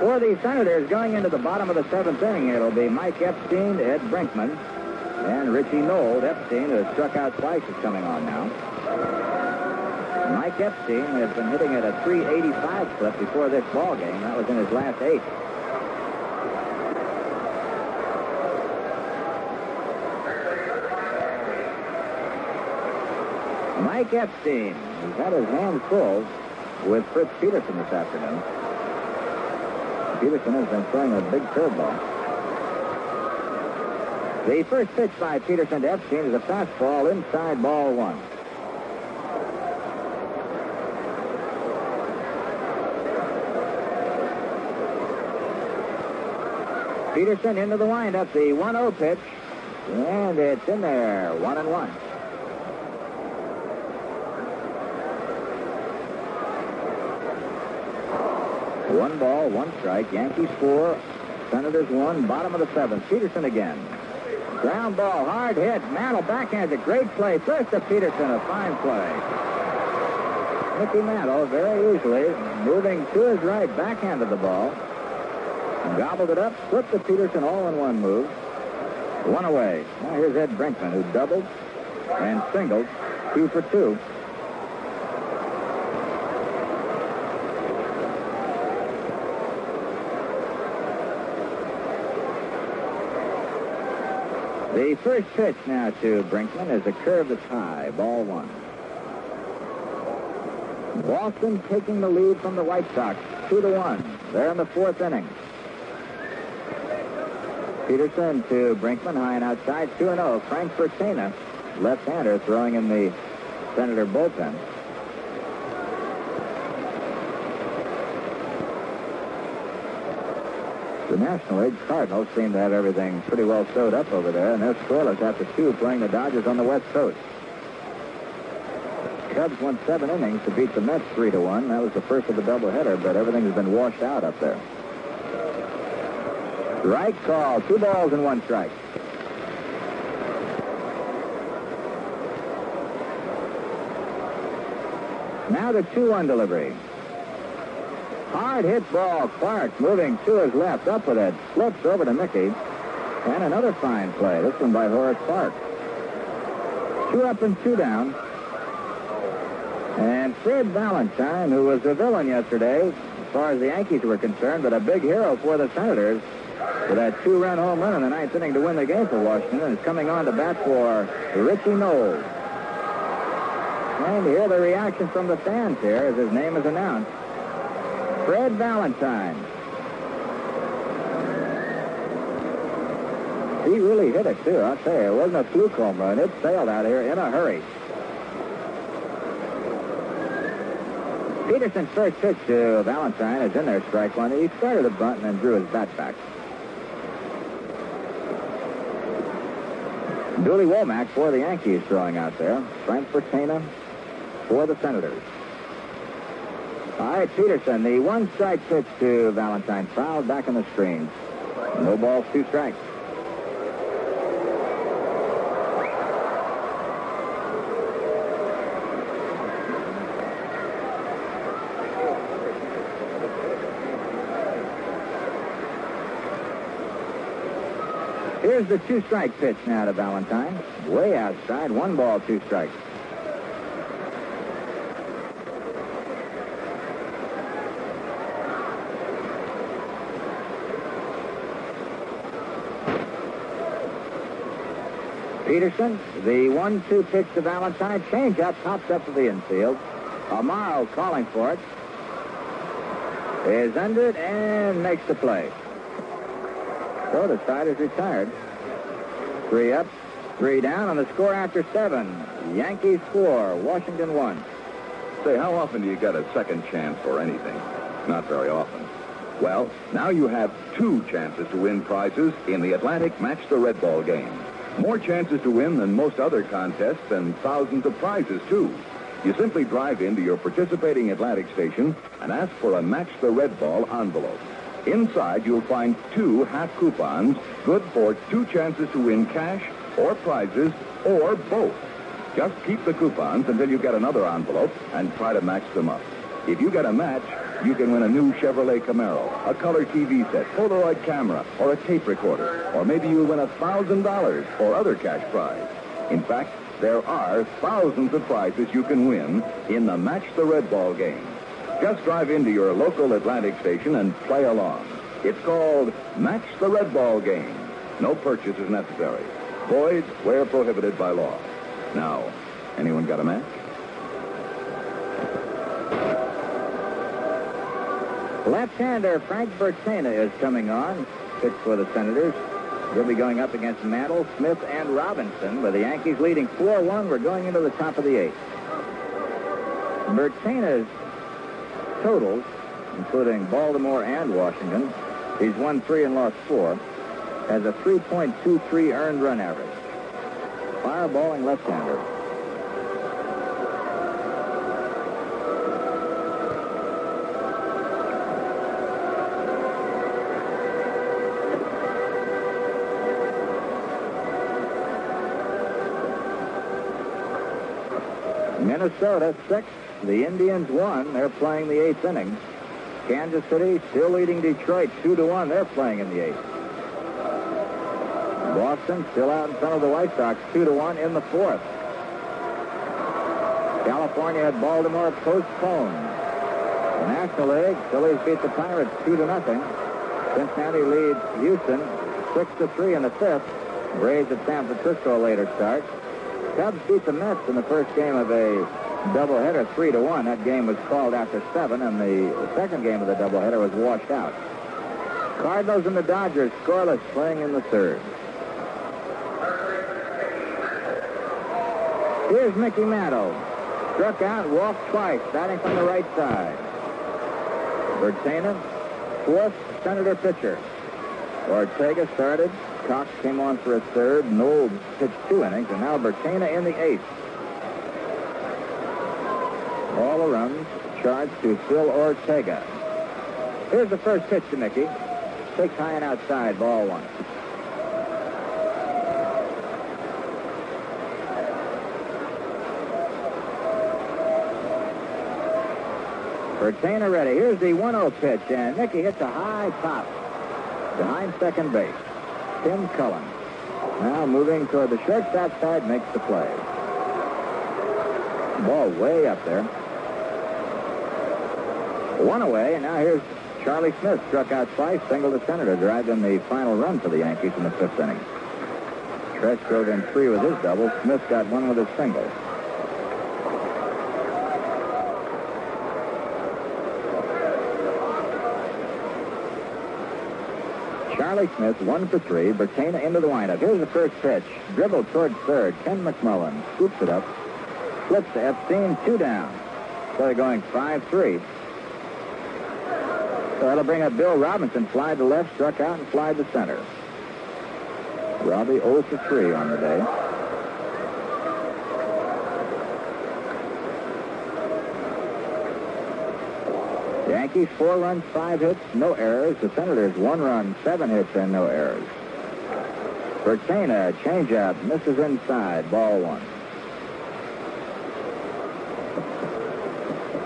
For the Senators, going into the bottom of the seventh inning, it'll be Mike Epstein, Ed Brinkman, and Richie Nold. Epstein, who struck out twice, is coming on now. Mike Epstein has been hitting at a 385 clip before this ball game. That was in his last eight. Mike Epstein, he's had his hands full with Fritz Peterson this afternoon. Peterson has been throwing a big curveball. The first pitch by Peterson to Epstein is a fastball inside ball one. Peterson into the windup, the 1-0 pitch, and it's in there, one and one. One ball, one strike. Yankees four, Senators one, bottom of the seventh. Peterson again. Ground ball, hard hit. Mantle backhands a great play. First to Peterson, a fine play. Mickey Mantle very easily moving to his right, backhanded the ball. Gobbled it up, flipped to Peterson all in one move. One away. Now here's Ed Brinkman, who doubled and singled, two for two. The first pitch now to Brinkman is a curve that's high, ball one. Boston taking the lead from the White Sox, two to one. They're in the fourth inning. Peterson to Brinkman, high and outside, 2 0. Frank Bertaina, left-hander, throwing in the Senator bullpen. The National League Cardinals seem to have everything pretty well sewed up over there, and they're scoreless after two playing the Dodgers on the West Coast. Cubs won seven innings to beat the Mets 3 to 1. That was the first of the doubleheader, but everything has been washed out up there. Right call. Two balls and one strike. Now the 2-1 delivery. Hard hit ball. Clarke moving to his left. Up with it. Slips over to Mickey. And another fine play. This one by Horace Clarke. Two up and two down. And Fred Valentine, who was a villain yesterday, as far as the Yankees were concerned, but a big hero for the Senators, with that two-run home run in the ninth inning to win the game for Washington, is coming on to bat for Richie Knowles. And hear the reaction from the fans here as his name is announced. Fred Valentine. He really hit it, too. I'll tell you, it wasn't a fluke home run. It sailed out here in a hurry. Peterson's first pitch to Valentine is in there, strike one. He started a bunt and then drew his bat back. Dooley Womack for the Yankees throwing out there. Frank Bertaina for the Senators. All right, Peterson, the one strike pitch to Valentine. Fouled back on the screen. No balls, two strikes. Here's the two strike pitch now to Valentine. Way outside, one ball, two strikes. Peterson, the one-two pitch to Valentine. Change up, pops up to the infield. Amaro calling for it. Is under it and makes the play. So the side is retired. Three up, three down on the score after seven. Yankees four, Washington one. Say, how often do you get a second chance for anything? Not very often. Well, now you have two chances to win prizes in the Atlantic Match the Red Ball game. More chances to win than most other contests and thousands of prizes, too. You simply drive into your participating Atlantic station and ask for a Match the Red Ball envelope. Inside, you'll find two half coupons, good for two chances to win cash or prizes or both. Just keep the coupons until you get another envelope and try to match them up. If you get a match, you can win a new Chevrolet Camaro, a color TV set, Polaroid camera, or a tape recorder. Or maybe you'll win a $1,000 or other cash prize. In fact, there are thousands of prizes you can win in the Match the Red Ball game. Just drive into your local Atlantic station and play along. It's called Match the Red Ball game. No purchase is necessary. Void where prohibited by law. Now, anyone got a match? Left-hander Frank Bertaina is coming on. Pitch for the Senators. He'll be going up against Mantle, Smith, and Robinson. With the Yankees leading 4-1, we're going into the top of the eighth. Bertaina's totals, including Baltimore and Washington, he's won three and lost four, has a 3.23 earned run average. Fireballing left-hander. Minnesota six. The Indians won. They're playing the eighth inning. Kansas City still leading Detroit two to one. They're playing in the eighth. Boston still out in front of the White Sox two to one in the fourth. California had Baltimore postponed. The National League, Phillies beat the Pirates two to nothing. Cincinnati leads Houston six to three in the fifth. Braves at San Francisco later start. Cubs beat the Mets in the first game of a doubleheader, three to one. That game was called after seven, and the second game of the doubleheader was washed out. Cardinals and the Dodgers scoreless, playing in the third. Here's Mickey Mantle. Struck out, walked twice, batting from the right side. Bertaina, fourth Senator pitcher. Ortega started. Cox came on for a third. Nold pitched two innings, and now Bertaina in the eighth. All the runs charged to Phil Ortega. Here's the first pitch to Mickey. Takes high and outside, ball one. Bertaina ready. Here's the 1-0 pitch, and Mickey hits a high pop behind second base. Tim Cullen. Now moving toward the shortstop side, makes the play. Ball way up there. One away, and now here's Charlie Smith. Struck out twice, single to Senator, drive in the final run for the Yankees in the fifth inning. Tresh drove in three with his double. Smith got one with his single. Charlie Smith, one for three. Bertaina into the windup. Here's the first pitch. Dribble towards third. Ken McMullen scoops it up. Flips to Epstein, two down. So they're going 5-3. So that'll bring up Bill Robinson. Fly to left, struck out, and fly to center. Robbie 0 for 3 on the day. Yankees, four runs, five hits, no errors. The Senators, one run, seven hits, and no errors. Bertaina, changeup, misses inside, ball one.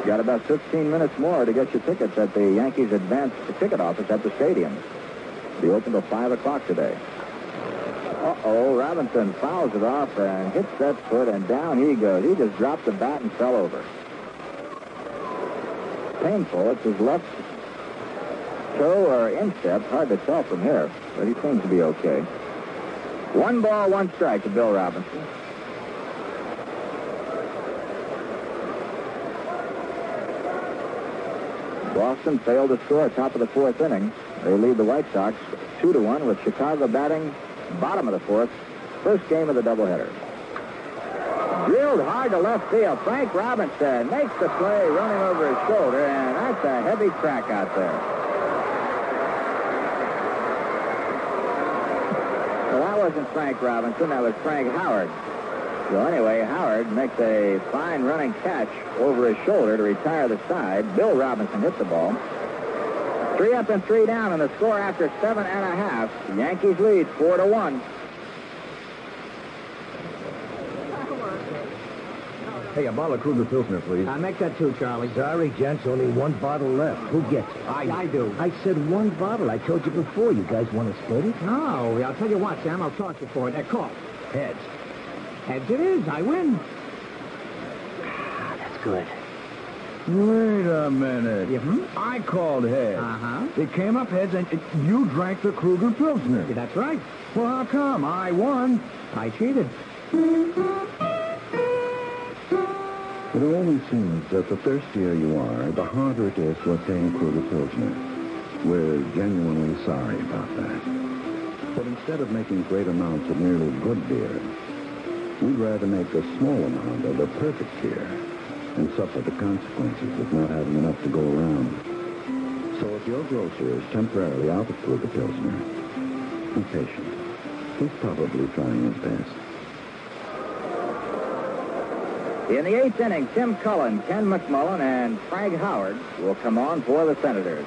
Got about 15 minutes more to get your tickets at the Yankees Advance Ticket Office at the stadium. Be open till 5 o'clock today. Uh-oh, Robinson fouls it off and hits that foot, and down he goes. He just dropped the bat and fell over painful. It's his left toe or instep. Hard to tell from here, but he seems to be okay. One ball, one strike to Bill Robinson. Boston failed to score top of the fourth inning. They lead the White Sox two to one with Chicago batting bottom of the fourth. First game of the doubleheader. Drilled hard to left field. Frank Robinson makes the play running over his shoulder, and that's a heavy crack out there. Well, that wasn't Frank Robinson. That was Frank Howard. So anyway, Howard makes a fine running catch over his shoulder to retire the side. Bill Robinson hits the ball. Three up and three down, and the score after seven and a half. Yankees lead four to one. Hey, a bottle of Krueger Pilsner, please. I'll make that two, Charlie. Sorry, gents. Only one bottle left. Who gets it? I, I do. I said one bottle. I told you before. You guys want to split it? No, I'll tell you what, Sam. I'll toss you for it. That call. Heads. Heads it is. I win. That's good. Wait a minute. Yeah, hmm? I called heads. Uh-huh. It came up heads, and it, you drank the Krueger Pilsner. Yeah, that's right. Well, how come? I won. I cheated. It always seems that the thirstier you are, the harder it is to obtain Krueger Pilsner. We're genuinely sorry about that. But instead of making great amounts of merely good beer, we'd rather make a small amount of the perfect beer and suffer the consequences of not having enough to go around. So if your grocer is temporarily out of Krueger Pilsner, be patient. He's probably trying his best. In the eighth inning, Tim Cullen, Ken McMullen, and Frank Howard will come on for the Senators.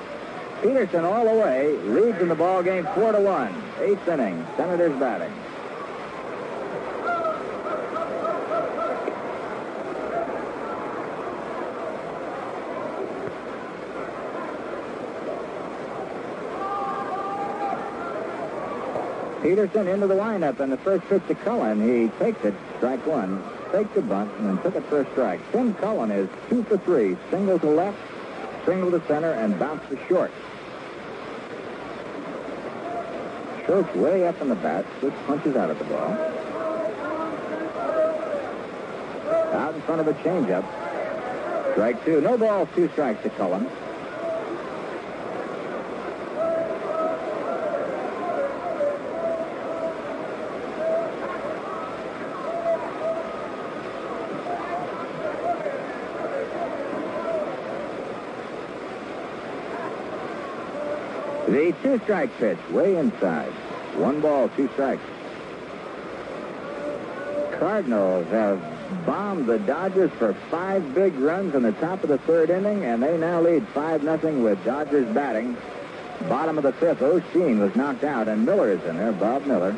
Peterson all the way leads in the ball game four to one. Eighth inning, Senators batting. Peterson into the windup, and the first pitch to Cullen. He takes it, strike one, faked the bunt, and then took it a strike. Tim Cullen is two for three, single to left, single to center, and bounce to short. Schultz way up in the bat, just punches out of the ball. Out in front of a changeup. Strike two. No balls, two strikes to Cullen. The two-strike pitch, way inside. One ball, two strikes. Cardinals have bombed the Dodgers for five big runs in the top of the third inning, and they now lead 5 nothing with Dodgers batting. Bottom of the fifth, Osteen was knocked out, and Miller is in there, Bob Miller,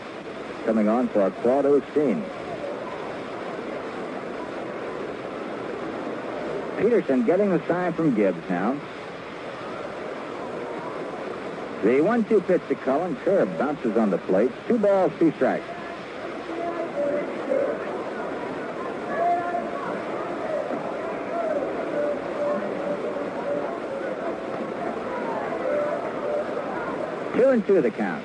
coming on for Claude Osteen. Peterson getting the sign from Gibbs now. The one-two pitch to Cullen. Curve bounces on the plate. Two balls, two strikes. Two and two the count.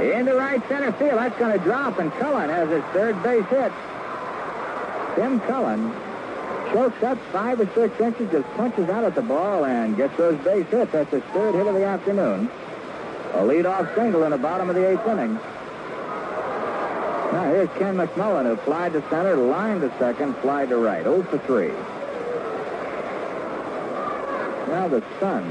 Into right center field. That's going to drop, and Cullen has his third base hit. Tim Cullen chokes up five or six inches, just punches out at the ball and gets those base hits. That's his third hit of the afternoon. A leadoff single in the bottom of the eighth inning. Now here's Ken McMullen, who flied to center, lined to second, flied to right. 0 for 3. Now the sun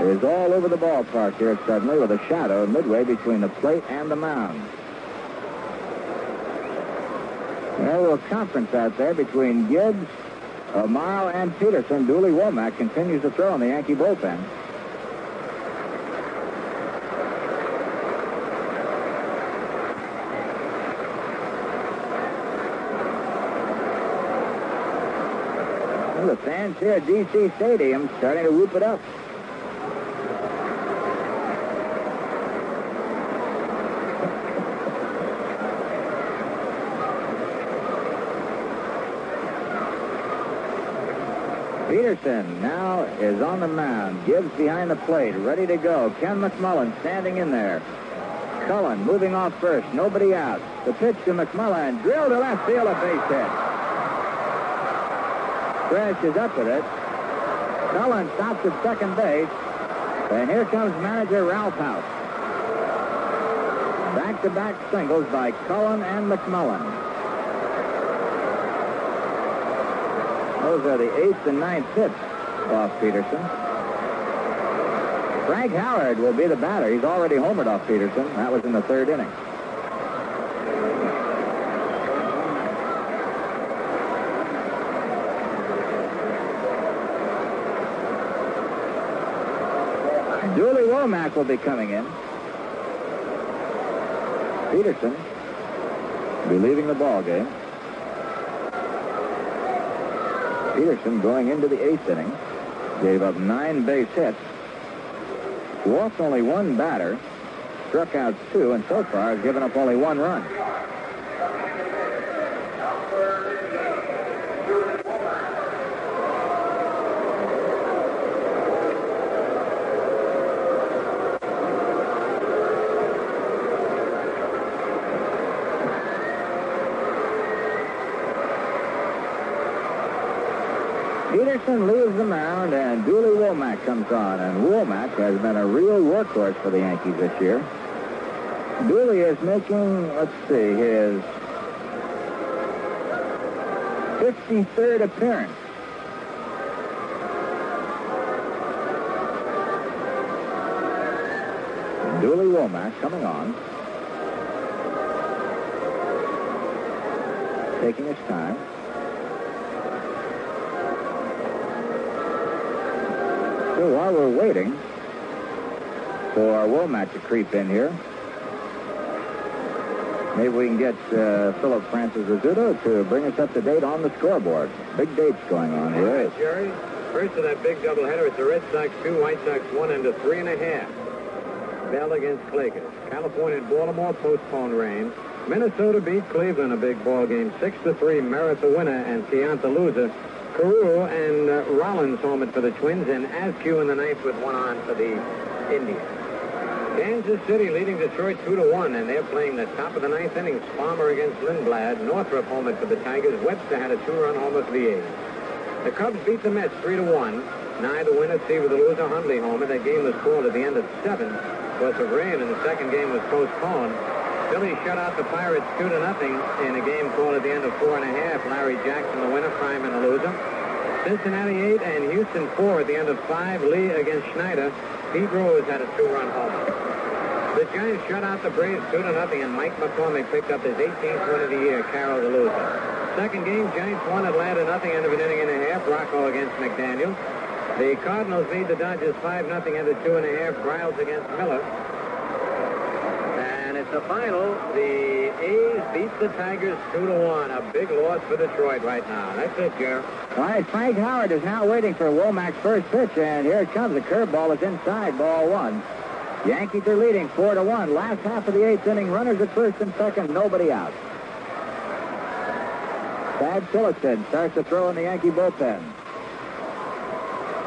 is all over the ballpark here suddenly with a shadow midway between the plate and the mound. A little conference out there between Gibbs, Amaro, and Peterson. Dooley Womack continues to throw in the Yankee bullpen. Well, the fans here at D.C. Stadium starting to whoop it up. Peterson now is on the mound. Gibbs behind the plate, ready to go. Ken McMullen standing in there. Cullen moving off first. Nobody out. The pitch to McMullen. Drill to left field, a base hit. Crashes up with it. Cullen stops at second base. And here comes manager Ralph Houk. Back-to-back singles by Cullen and McMullen. Those are the eighth and ninth hits off Peterson. Frank Howard will be the batter. He's already homered off Peterson. That was in the third inning. Dooley Womack will be coming in. Peterson will be leaving the ball game. Peterson going into the eighth inning. Gave up nine base hits, walked only one batter, struck out two, and so far has given up only one run. Peterson leaves the mound, and Dooley Womack comes on. And Womack has been a real workhorse for the Yankees this year. Dooley is making, let's see, his 53rd appearance. Dooley Womack coming on. Taking his time. So while we're waiting for Womack to creep in here, maybe we can get uh, Philip Francis Rizzuto to bring us up to date on the scoreboard. Big dates going on here. All right, Jerry. First of that big doubleheader, it's the Red Sox two, White Sox one, and a three and a half. Bell against Klages. California and Baltimore postponed rain. Minnesota beat Cleveland a big ball game, six to three. Merritt the winner and Keonta loser. Carew and uh, Rollins homered for the Twins, and Azcue in the ninth with one on for the Indians. Kansas City leading Detroit two to one, and they're playing the top of the ninth inning. Palmer against Lindblad. Northrup homered for the Tigers. Webster had a two-run homer for the A's. The Cubs beat the Mets three to one. Neither winner, Steve, with the loser, Hundley homer. That game was called at the end of seven because of rain, and the second game was postponed. Philly shut out the Pirates two to nothing in a game called at the end of four and a half. Larry Jackson, the winner, Fryman, the loser. Cincinnati eight and Houston four at the end of five. Lee against Schneider. Pete Rose had a two-run homer. The Giants shut out the Braves two to nothing, and Mike McCormick picked up his 18th win of the year. Carroll the loser. Second game, Giants won Atlanta nothing, end of an inning and a half. Rocco against McDaniel. The Cardinals beat the Dodgers 5 nothing end of two and a half. Briles against Miller. A final. The A's beat the Tigers 2 to 1. A big loss for Detroit right now. That's it, Jerry. All right, Frank Howard is now waiting for Womack's first pitch, and here it comes. The curveball is inside, ball one. Yankees are leading four to one. Last half of the eighth inning, runners at first and second, nobody out. Thad Tillotson starts to throw in the Yankee bullpen.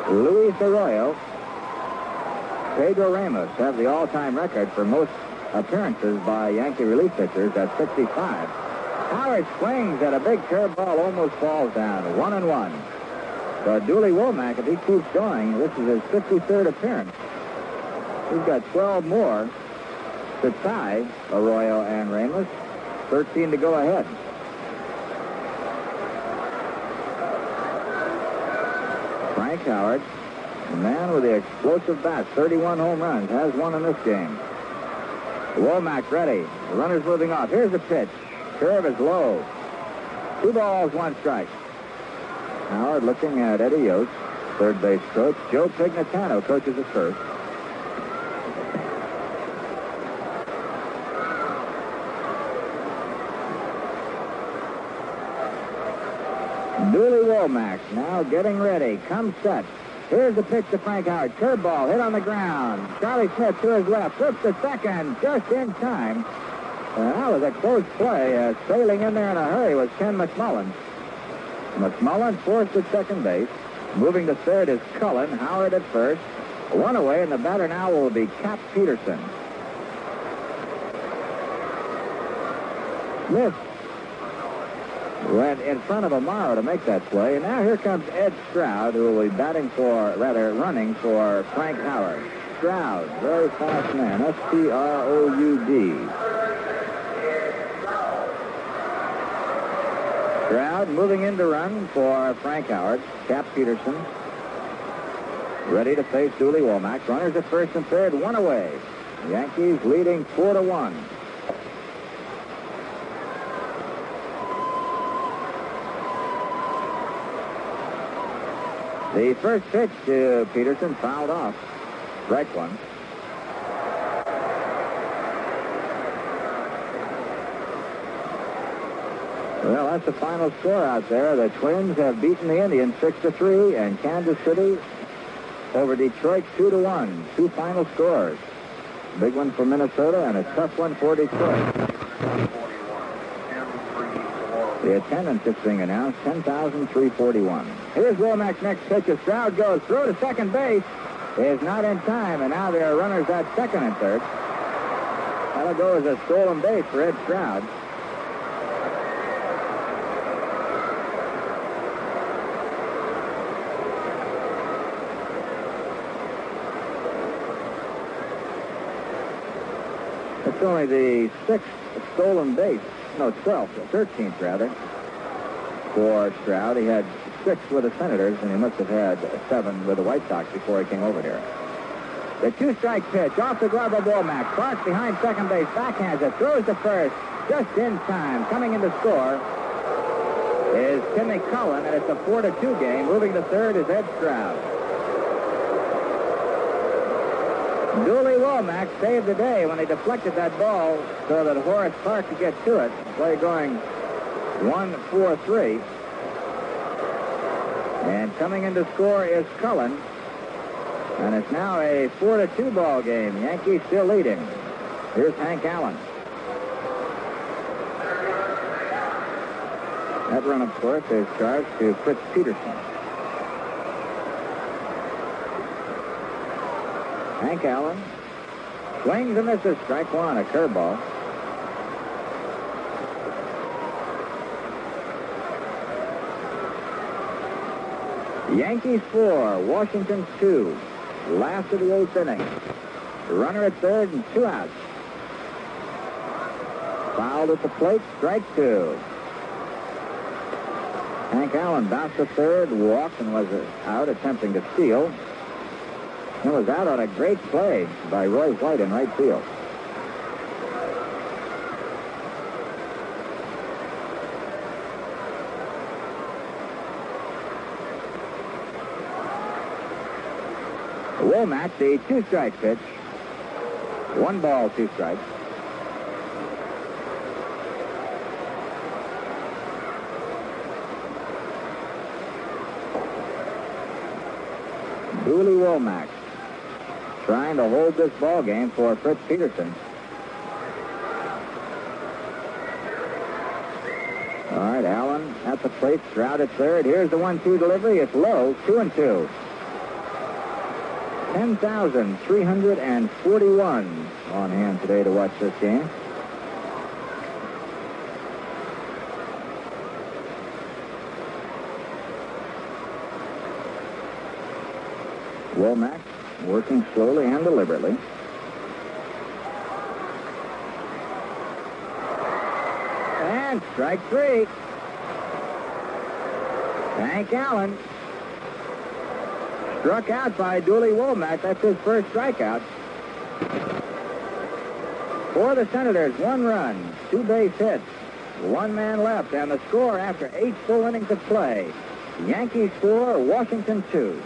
Luis Arroyo, Pedro Ramos have the all-time record for most appearances by Yankee relief pitchers at 65. Howard swings at a big curveball, almost falls down, one and one. But Dooley Womack, if he keeps going, this is his 53rd appearance. He's got 12 more to tie Arroyo and Ramos. 13 to go ahead. Frank Howard, the man with the explosive bat, 31 home runs, has one in this game. Womack ready. The runner's moving off. Here's the pitch. Curve is low. Two balls, one strike. Howard looking at Eddie Yost, third base coach. Joe Pignatano coaches at first. Dooley Womack now getting ready. Come set. Here's the pitch to Frank Howard. Curveball hit on the ground. Charlie Smith to his left. Flips to second just in time. That was a close play. Uh, sailing in there in a hurry was Ken McMullen. McMullen forced at second base. Moving to third is Cullen. Howard at first. One away, and the batter now will be Cap Peterson. Smith went in front of Amaro to make that play. And now here comes Ed Stroud, who will be batting for, rather, running for Frank Howard. Stroud, very fast man. S-T-R-O-U-D. Stroud moving in to run for Frank Howard. Cap Peterson. Ready to face Dooley Womack. Runners at first and third, one away. Yankees leading four to one. The first pitch to Peterson fouled off. Strike one. Well, that's the final score out there. The Twins have beaten the Indians 6 to 3, and Kansas City over Detroit 2 to 1. Two final scores. Big one for Minnesota and a tough one for Detroit. The attendance is being announced, 10,341. Here's Womack's next pitch. A Stroud goes through to second base. Is not in time, and now there are runners at second and third. That'll go as a stolen base for Ed Stroud. It's only the sixth stolen base, no, 12th, 13th rather, for Stroud. He had six with the Senators, and he must have had seven with the White Sox before he came over here. The two-strike pitch off the glove of Womack. Clarke behind second base, backhands it, throws to first, just in time. Coming in to score is Timmy Cullen, and it's a 4 to 2 game. Moving to third is Ed Stroud. Dooley Womack saved the day when he deflected that ball so that Horace Clarke could get to it. Play going 1-4-3. And coming in to score is Cullen. And it's now a 4 to 2 ball game. Yankees still leading. Here's Hank Allen. That run, of course, is charged to Fritz Peterson. Hank Allen swings and misses. Strike one, a curveball. Yankees four, Washington two. Last of the eighth inning. Runner at third and two outs. Fouled at the plate, strike two. Hank Allen bounced to third, walked, and was out attempting to steal. He was out on a great play by Roy White in right field. Womack, the two-strike pitch. One ball, two strikes. Dooley Womack trying to hold this ball game for Fritz Peterson. All right, Allen at the plate, Stroud at third. Here's the one-two delivery. It's low, two and two. 10,341 on hand today to watch this game. Womack working slowly and deliberately. And strike three. Hank Allen struck out by Dooley Womack. That's his first strikeout. For the Senators, one run, two base hits, one man left, and the score after eight full innings of play. Yankees four, Washington two.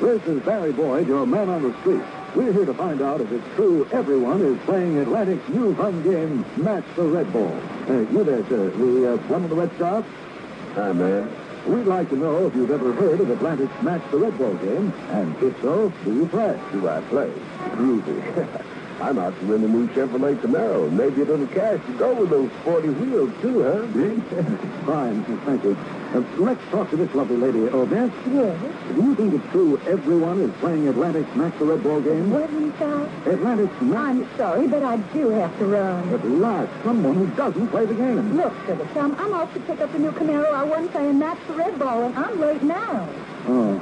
This is Barry Boyd, your man on the street. We're here to find out if it's true everyone is playing Atlantic's new fun game, Match the Red Ball. Uh, you there, sir, the uh, one of the Red Sox? Hi, man. We'd like to know if you've ever heard of Atlantic's Match the Red Ball game, and if so, do you play? Do I play? Groovy. I'm out to win the new Chevrolet Camaro. Maybe a little cash to go with those 40 wheels, too, huh? Fine, thank you. Uh, let's talk to this lovely lady, Odette. Yes. Do you think it's true everyone is playing Atlantic's Match the Red Ball game? What did you say? Atlantic's Match... I'm sorry, but I do have to run. At last, someone who doesn't play the game. Look, Sugar Chum, I'm off to pick up the new Camaro I won playing Match the Red Ball, and I'm late now. Oh.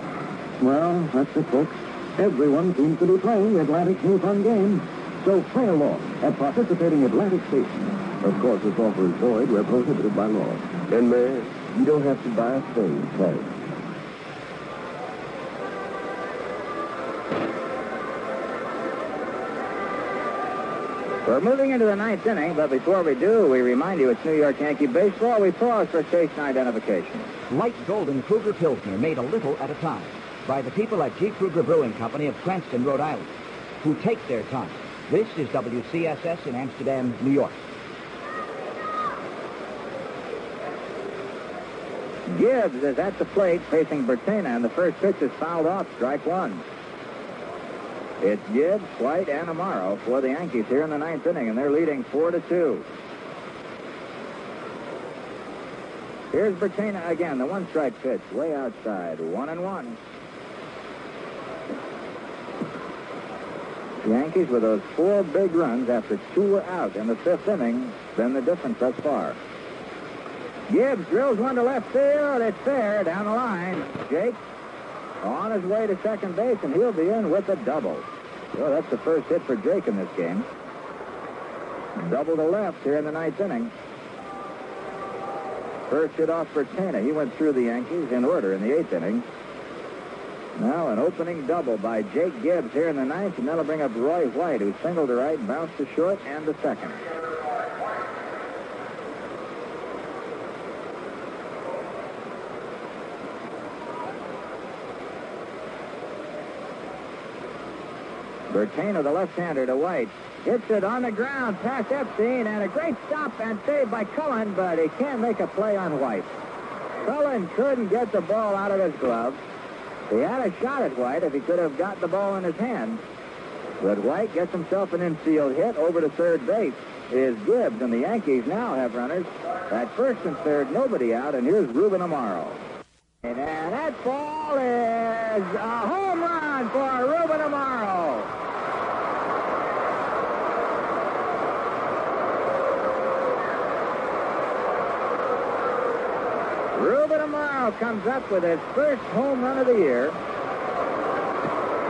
Well, that's it, folks. Everyone seems to be playing Atlantic's new fun game. So play along at participating Atlantic stations. Of course, this offer is void where prohibited by law. And, man, you don't have to buy a thing, play. We're moving into the ninth inning, but before we do, we remind you it's New York Yankee baseball. We pause for station identification. Light Golden Krueger Pilsner made a little at a time by the people at G. Krueger Brewing Company of Cranston, Rhode Island, who take their time. This is WCSS in Amsterdam, New York. Gibbs is at the plate facing Bertaina, and the first pitch is fouled off, strike one. It's Gibbs, White, and Amaro for the Yankees here in the ninth inning, and they're leading four to two. Here's Bertaina again, the one-strike pitch, way outside, one and one. The Yankees with those four big runs after two were out in the fifth inning, been the difference thus far. Gibbs drills one to left field. It's fair down the line. Jake on his way to second base, and he'll be in with a double. Well, that's the first hit for Jake in this game. Double to left here in the ninth inning. First hit off Bertaina. He went through the Yankees in order in the eighth inning. Now an opening double by Jake Gibbs here in the ninth, and that'll bring up Roy White, who singled to right, bounced to short, and to second. Bertaina, the left-hander to White. Hits it on the ground past Epstein, and a great stop and save by Cullen, but he can't make a play on White. Cullen couldn't get the ball out of his glove. He had a shot at White if he could have got the ball in his hand. But White gets himself an infield hit over to third base. Is Gibbs, and the Yankees now have runners at first and third, nobody out, and here's Ruben Amaro. And that ball is a home run for Ruben Amaro. Amaro comes up with his first home run of the year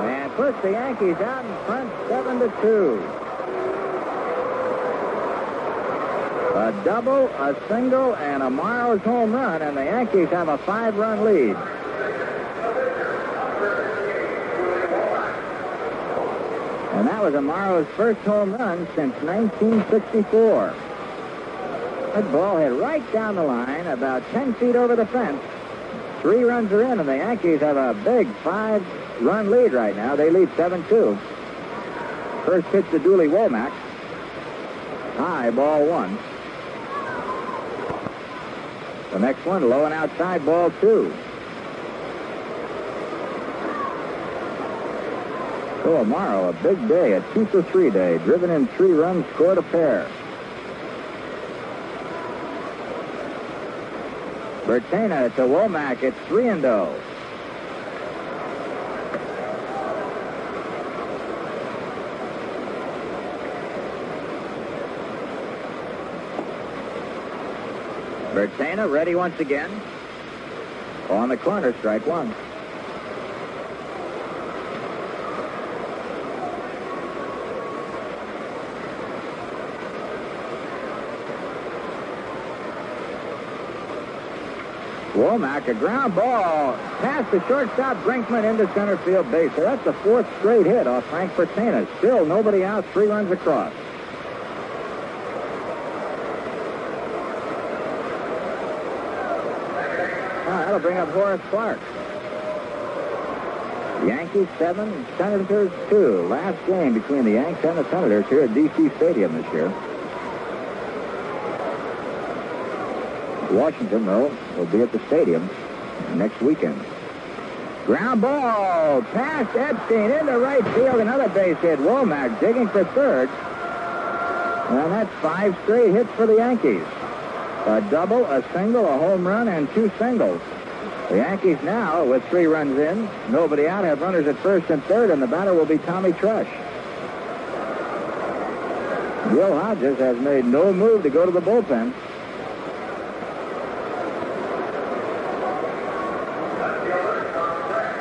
and puts the Yankees out in front seven to two. A double, a single, and Amaro's home run, and the Yankees have a five-run lead. And that was Amaro's first home run since 1964. That ball hit right down the line, about 10 feet over the fence. Three runs are in, and the Yankees have a big five-run lead right now. They lead 7-2. First pitch to Dooley Womack. High, ball one. The next one, low and outside, ball two. So Amaro, a big day, a two for three day, driven in three runs, scored a pair. Bertaina to Womack, it's three and oh. Bertaina ready once again. On the corner, strike one. Womack, a ground ball past the shortstop Brinkman into center field base. So that's the fourth straight hit off Frank Bertaina. Still nobody out, three runs across. Ah, that'll bring up Horace Clarke. Yankees seven, Senators two. Last game between the Yanks and the Senators here at D.C. Stadium this year. Washington, though, will be at the stadium next weekend. Ground ball past Epstein into right field. Another base hit. Womack digging for third. And that's five straight hits for the Yankees. A double, a single, a home run, and two singles. The Yankees now, with three runs in, nobody out, have runners at first and third, and the batter will be Tommy Tresh. Gil Hodges has made no move to go to the bullpen.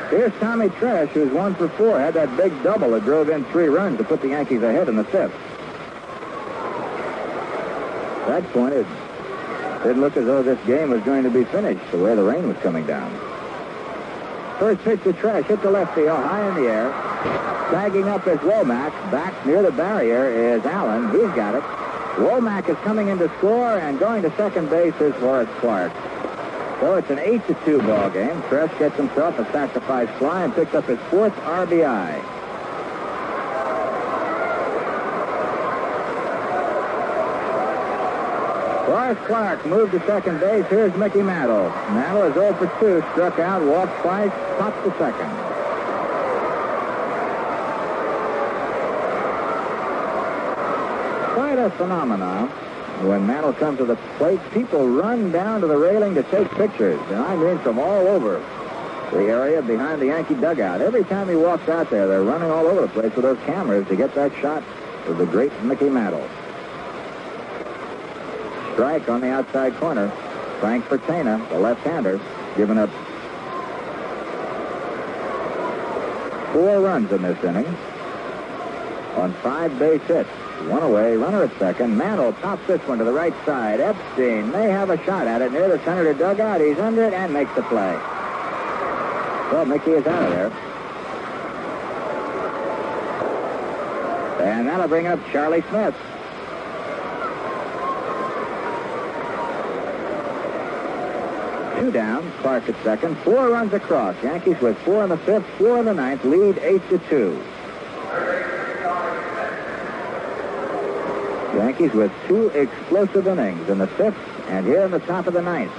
Here's Tommy Tresh, who's one for four, had that big double that drove in three runs to put the Yankees ahead in the fifth. At that point, it didn't look as though this game was going to be finished the way the rain was coming down. First pitch to Tresh, hit the left field, high in the air. Tagging up is Womack. Back near the barrier is Allen. He's got it. Womack is coming in to score, and going to second base is Horace Clarke. So it's an 8 to 2 ball game. Tresh gets himself a sacrifice fly and picks up his fourth RBI. Horace Clarke moved to second base. Here's Mickey Mantle. Mantle is 0 for 2, struck out, walked twice, popped the second. Quite a phenomenon. When Mantle comes to the plate, people run down to the railing to take pictures. And I mean from all over the area behind the Yankee dugout. Every time he walks out there, they're running all over the place with those cameras to get that shot of the great Mickey Mantle. Strike on the outside corner. Frank Bertaina, the left-hander, giving up four runs in this inning on five base hits. One away, runner at second. Mantle tops this one to the right side. Epstein may have a shot at it near the Senator dugout. He's under it and makes the play. Well, Mickey is out of there. And that'll bring up Charlie Smith. Two down, Clarke at second. Four runs across. Yankees with four in the fifth, four in the ninth, lead eight to two. Yankees with two explosive innings in the fifth and here in the top of the ninth.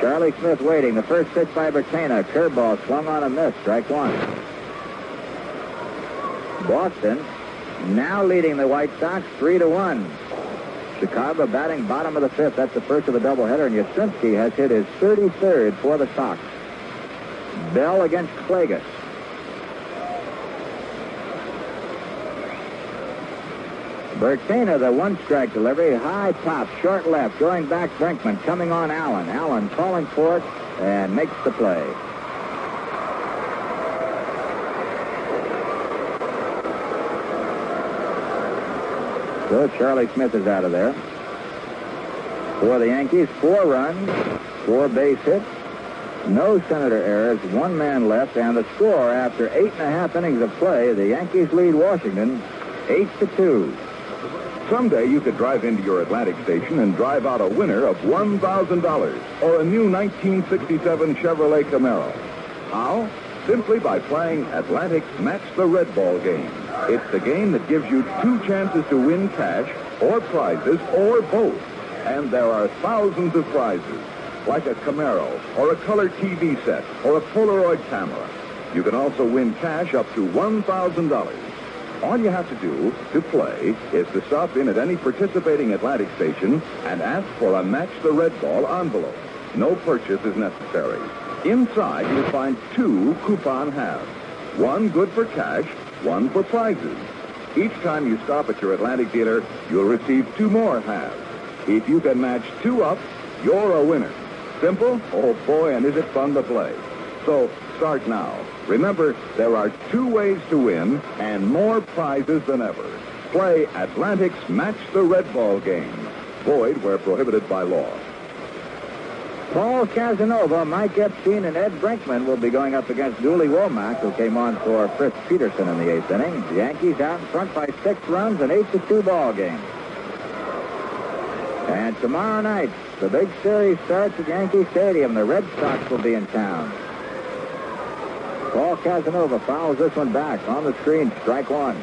Charlie Smith waiting. The first pitch by Bertaina. Curveball swung on a miss. Strike one. Boston now leading the White Sox three to one. Chicago batting bottom of the fifth. That's the first of the doubleheader, and Yastrzemski has hit his 33rd for the Sox. Bell against Klages. Bertaina, the one-strike delivery, high pop, short left, going back Brinkman, coming on Allen. Allen calling for it and makes the play. So Charlie Smith is out of there. For the Yankees, four runs, four base hits, no Senator errors, one man left, and the score after eight and a half innings of play, the Yankees lead Washington eight to two. Someday you could drive into your Atlantic station and drive out a winner of $1,000 or a new 1967 Chevrolet Camaro. How? Simply by playing Atlantic's Match the Red Ball game. It's the game that gives you two chances to win cash or prizes or both. And there are thousands of prizes, like a Camaro or a color TV set or a Polaroid camera. You can also win cash up to $1,000. All you have to do to play is to stop in at any participating Atlantic station and ask for a Match the Red Ball envelope. No purchase is necessary. Inside, you'll find two coupon halves. One good for cash, one for prizes. Each time you stop at your Atlantic dealer, you'll receive two more halves. If you can match two up, you're a winner. Simple? Oh boy, and is it fun to play. So start now. Remember, there are two ways to win and more prizes than ever. Play Atlantic's Match the Red Ball game. Void where prohibited by law. Paul Casanova, Mike Epstein, and Ed Brinkman will be going up against Dooley Womack, who came on for Fritz Peterson in the eighth inning. The Yankees out in front by six runs, an 8 to 2 ball game. And tomorrow night, the big series starts at Yankee Stadium. The Red Sox will be in town. Paul Casanova fouls this one back on the screen, strike one.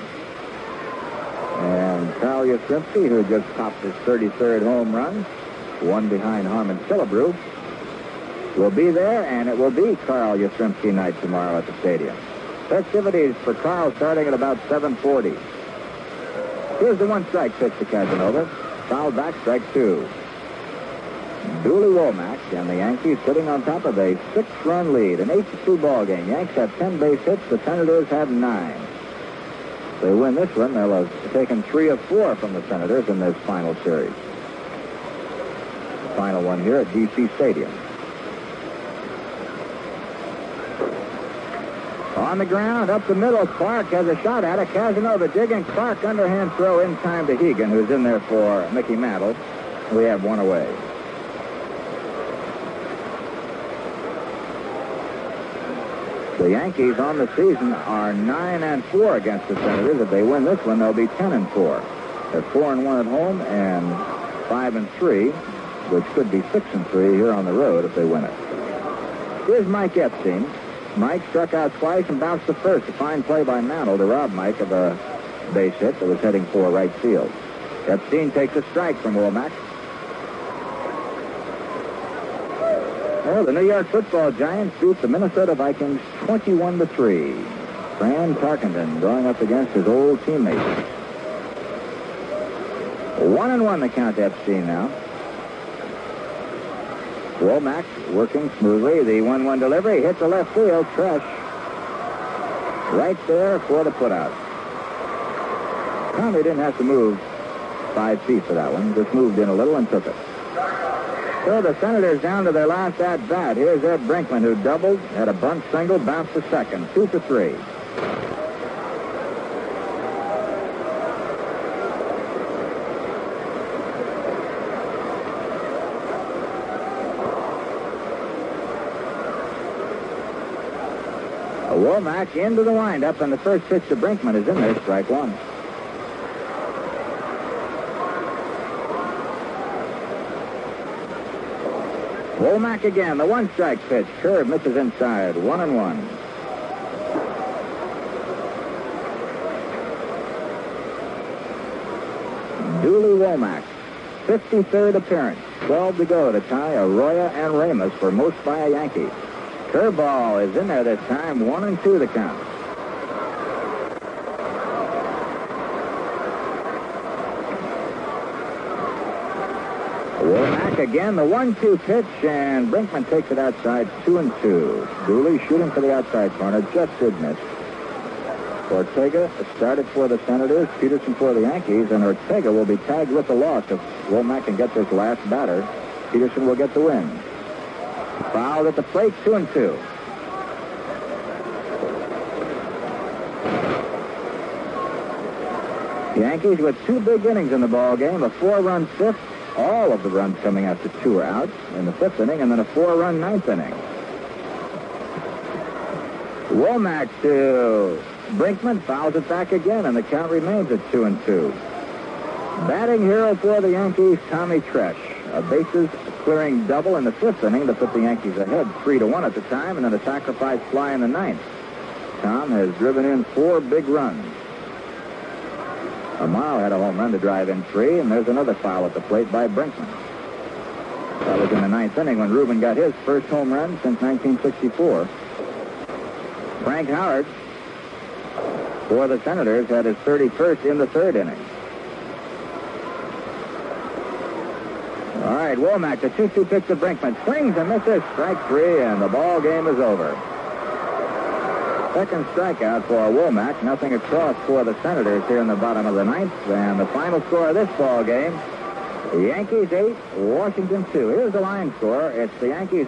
And Carl Yastrzemski, who just topped his 33rd home run, one behind Harmon Killebrew, will be there, and it will be Carl Yastrzemski night tomorrow at the stadium. Festivities for Carl starting at about 7.40. Here's the one strike pitch to Casanova. Foul back, strike two. Dooley Womack and the Yankees sitting on top of a six-run lead, an 8-2 ball game. Yanks have 10 base hits. The Senators have nine. They win this one, they'll have taken three of four from the Senators in this final series. Final one here at D.C. Stadium. On the ground, up the middle, Clarke has a shot at it. Casanova digging. Clarke underhand throw in time to Hegan, who's in there for Mickey Mantle. We have one away. The Yankees on the season are 9 and 4 against the Senators. If they win this one, they'll be 10 and 4. They're 4 and 1 at home and 5 and 3, which could be 6 and 3 here on the road if they win it. Here's Mike Epstein. Mike struck out twice and bounced the first. A fine play by Mantle to rob Mike of a base hit that was heading for right field. Epstein takes a strike from Womack. Well, the New York football Giants beat the Minnesota Vikings 21 to 3. Fran Tarkenton going up against his old teammate. One and one the count Epstein now. Womack working smoothly. The 1-1 delivery hits the left field. Tresh right there for the putout. Conley didn't have to move five feet for that one. Just moved in a little and took it. So the Senators down to their last at bat. Here's Ed Brinkman, who doubled, had a bunt single, bounced to second, two for three. Womack into the windup, and the first pitch to Brinkman is in there, strike one. Womack again, the one strike pitch. Curve misses inside. One and one. Dooley Womack. 53rd appearance. 12 to go to tie Arroyo and Ramos for most by a Yankee. Curveball is in there this time. One and two the count. Womack again, the one-two pitch, and Brinkman takes it outside, two and two. Dooley shooting for the outside corner, just did miss. Ortega started for the Senators, Peterson for the Yankees, and Ortega will be tagged with the loss if Womack can get this last batter. Peterson will get the win. Fouled at the plate, two and two. Yankees with two big innings in the ball game, a four-run fifth, all of the runs coming after two are out in the fifth inning, and then a four-run ninth inning. Womack to Brinkman fouls it back again, and the count remains at two and two. Batting hero for the Yankees, Tommy Tresh. A bases clearing double in the fifth inning to put the Yankees ahead three to one at the time, and then a sacrifice fly in the ninth. Tom has driven in four big runs. Amaro had a home run to drive in three, and there's another foul at the plate by Brinkman. That was in the ninth inning when Ruben got his first home run since 1964. Frank Howard, for the Senators, had his 31st in the third inning. All right, Womack, the 2-2 pitch to Brinkman. Swings and misses, strike three, and the ball game is over. Second strikeout for Womack. Nothing across for the Senators here in the bottom of the ninth. And the final score of this ball game, the Yankees 8, Washington 2. Here's the line score. It's the Yankees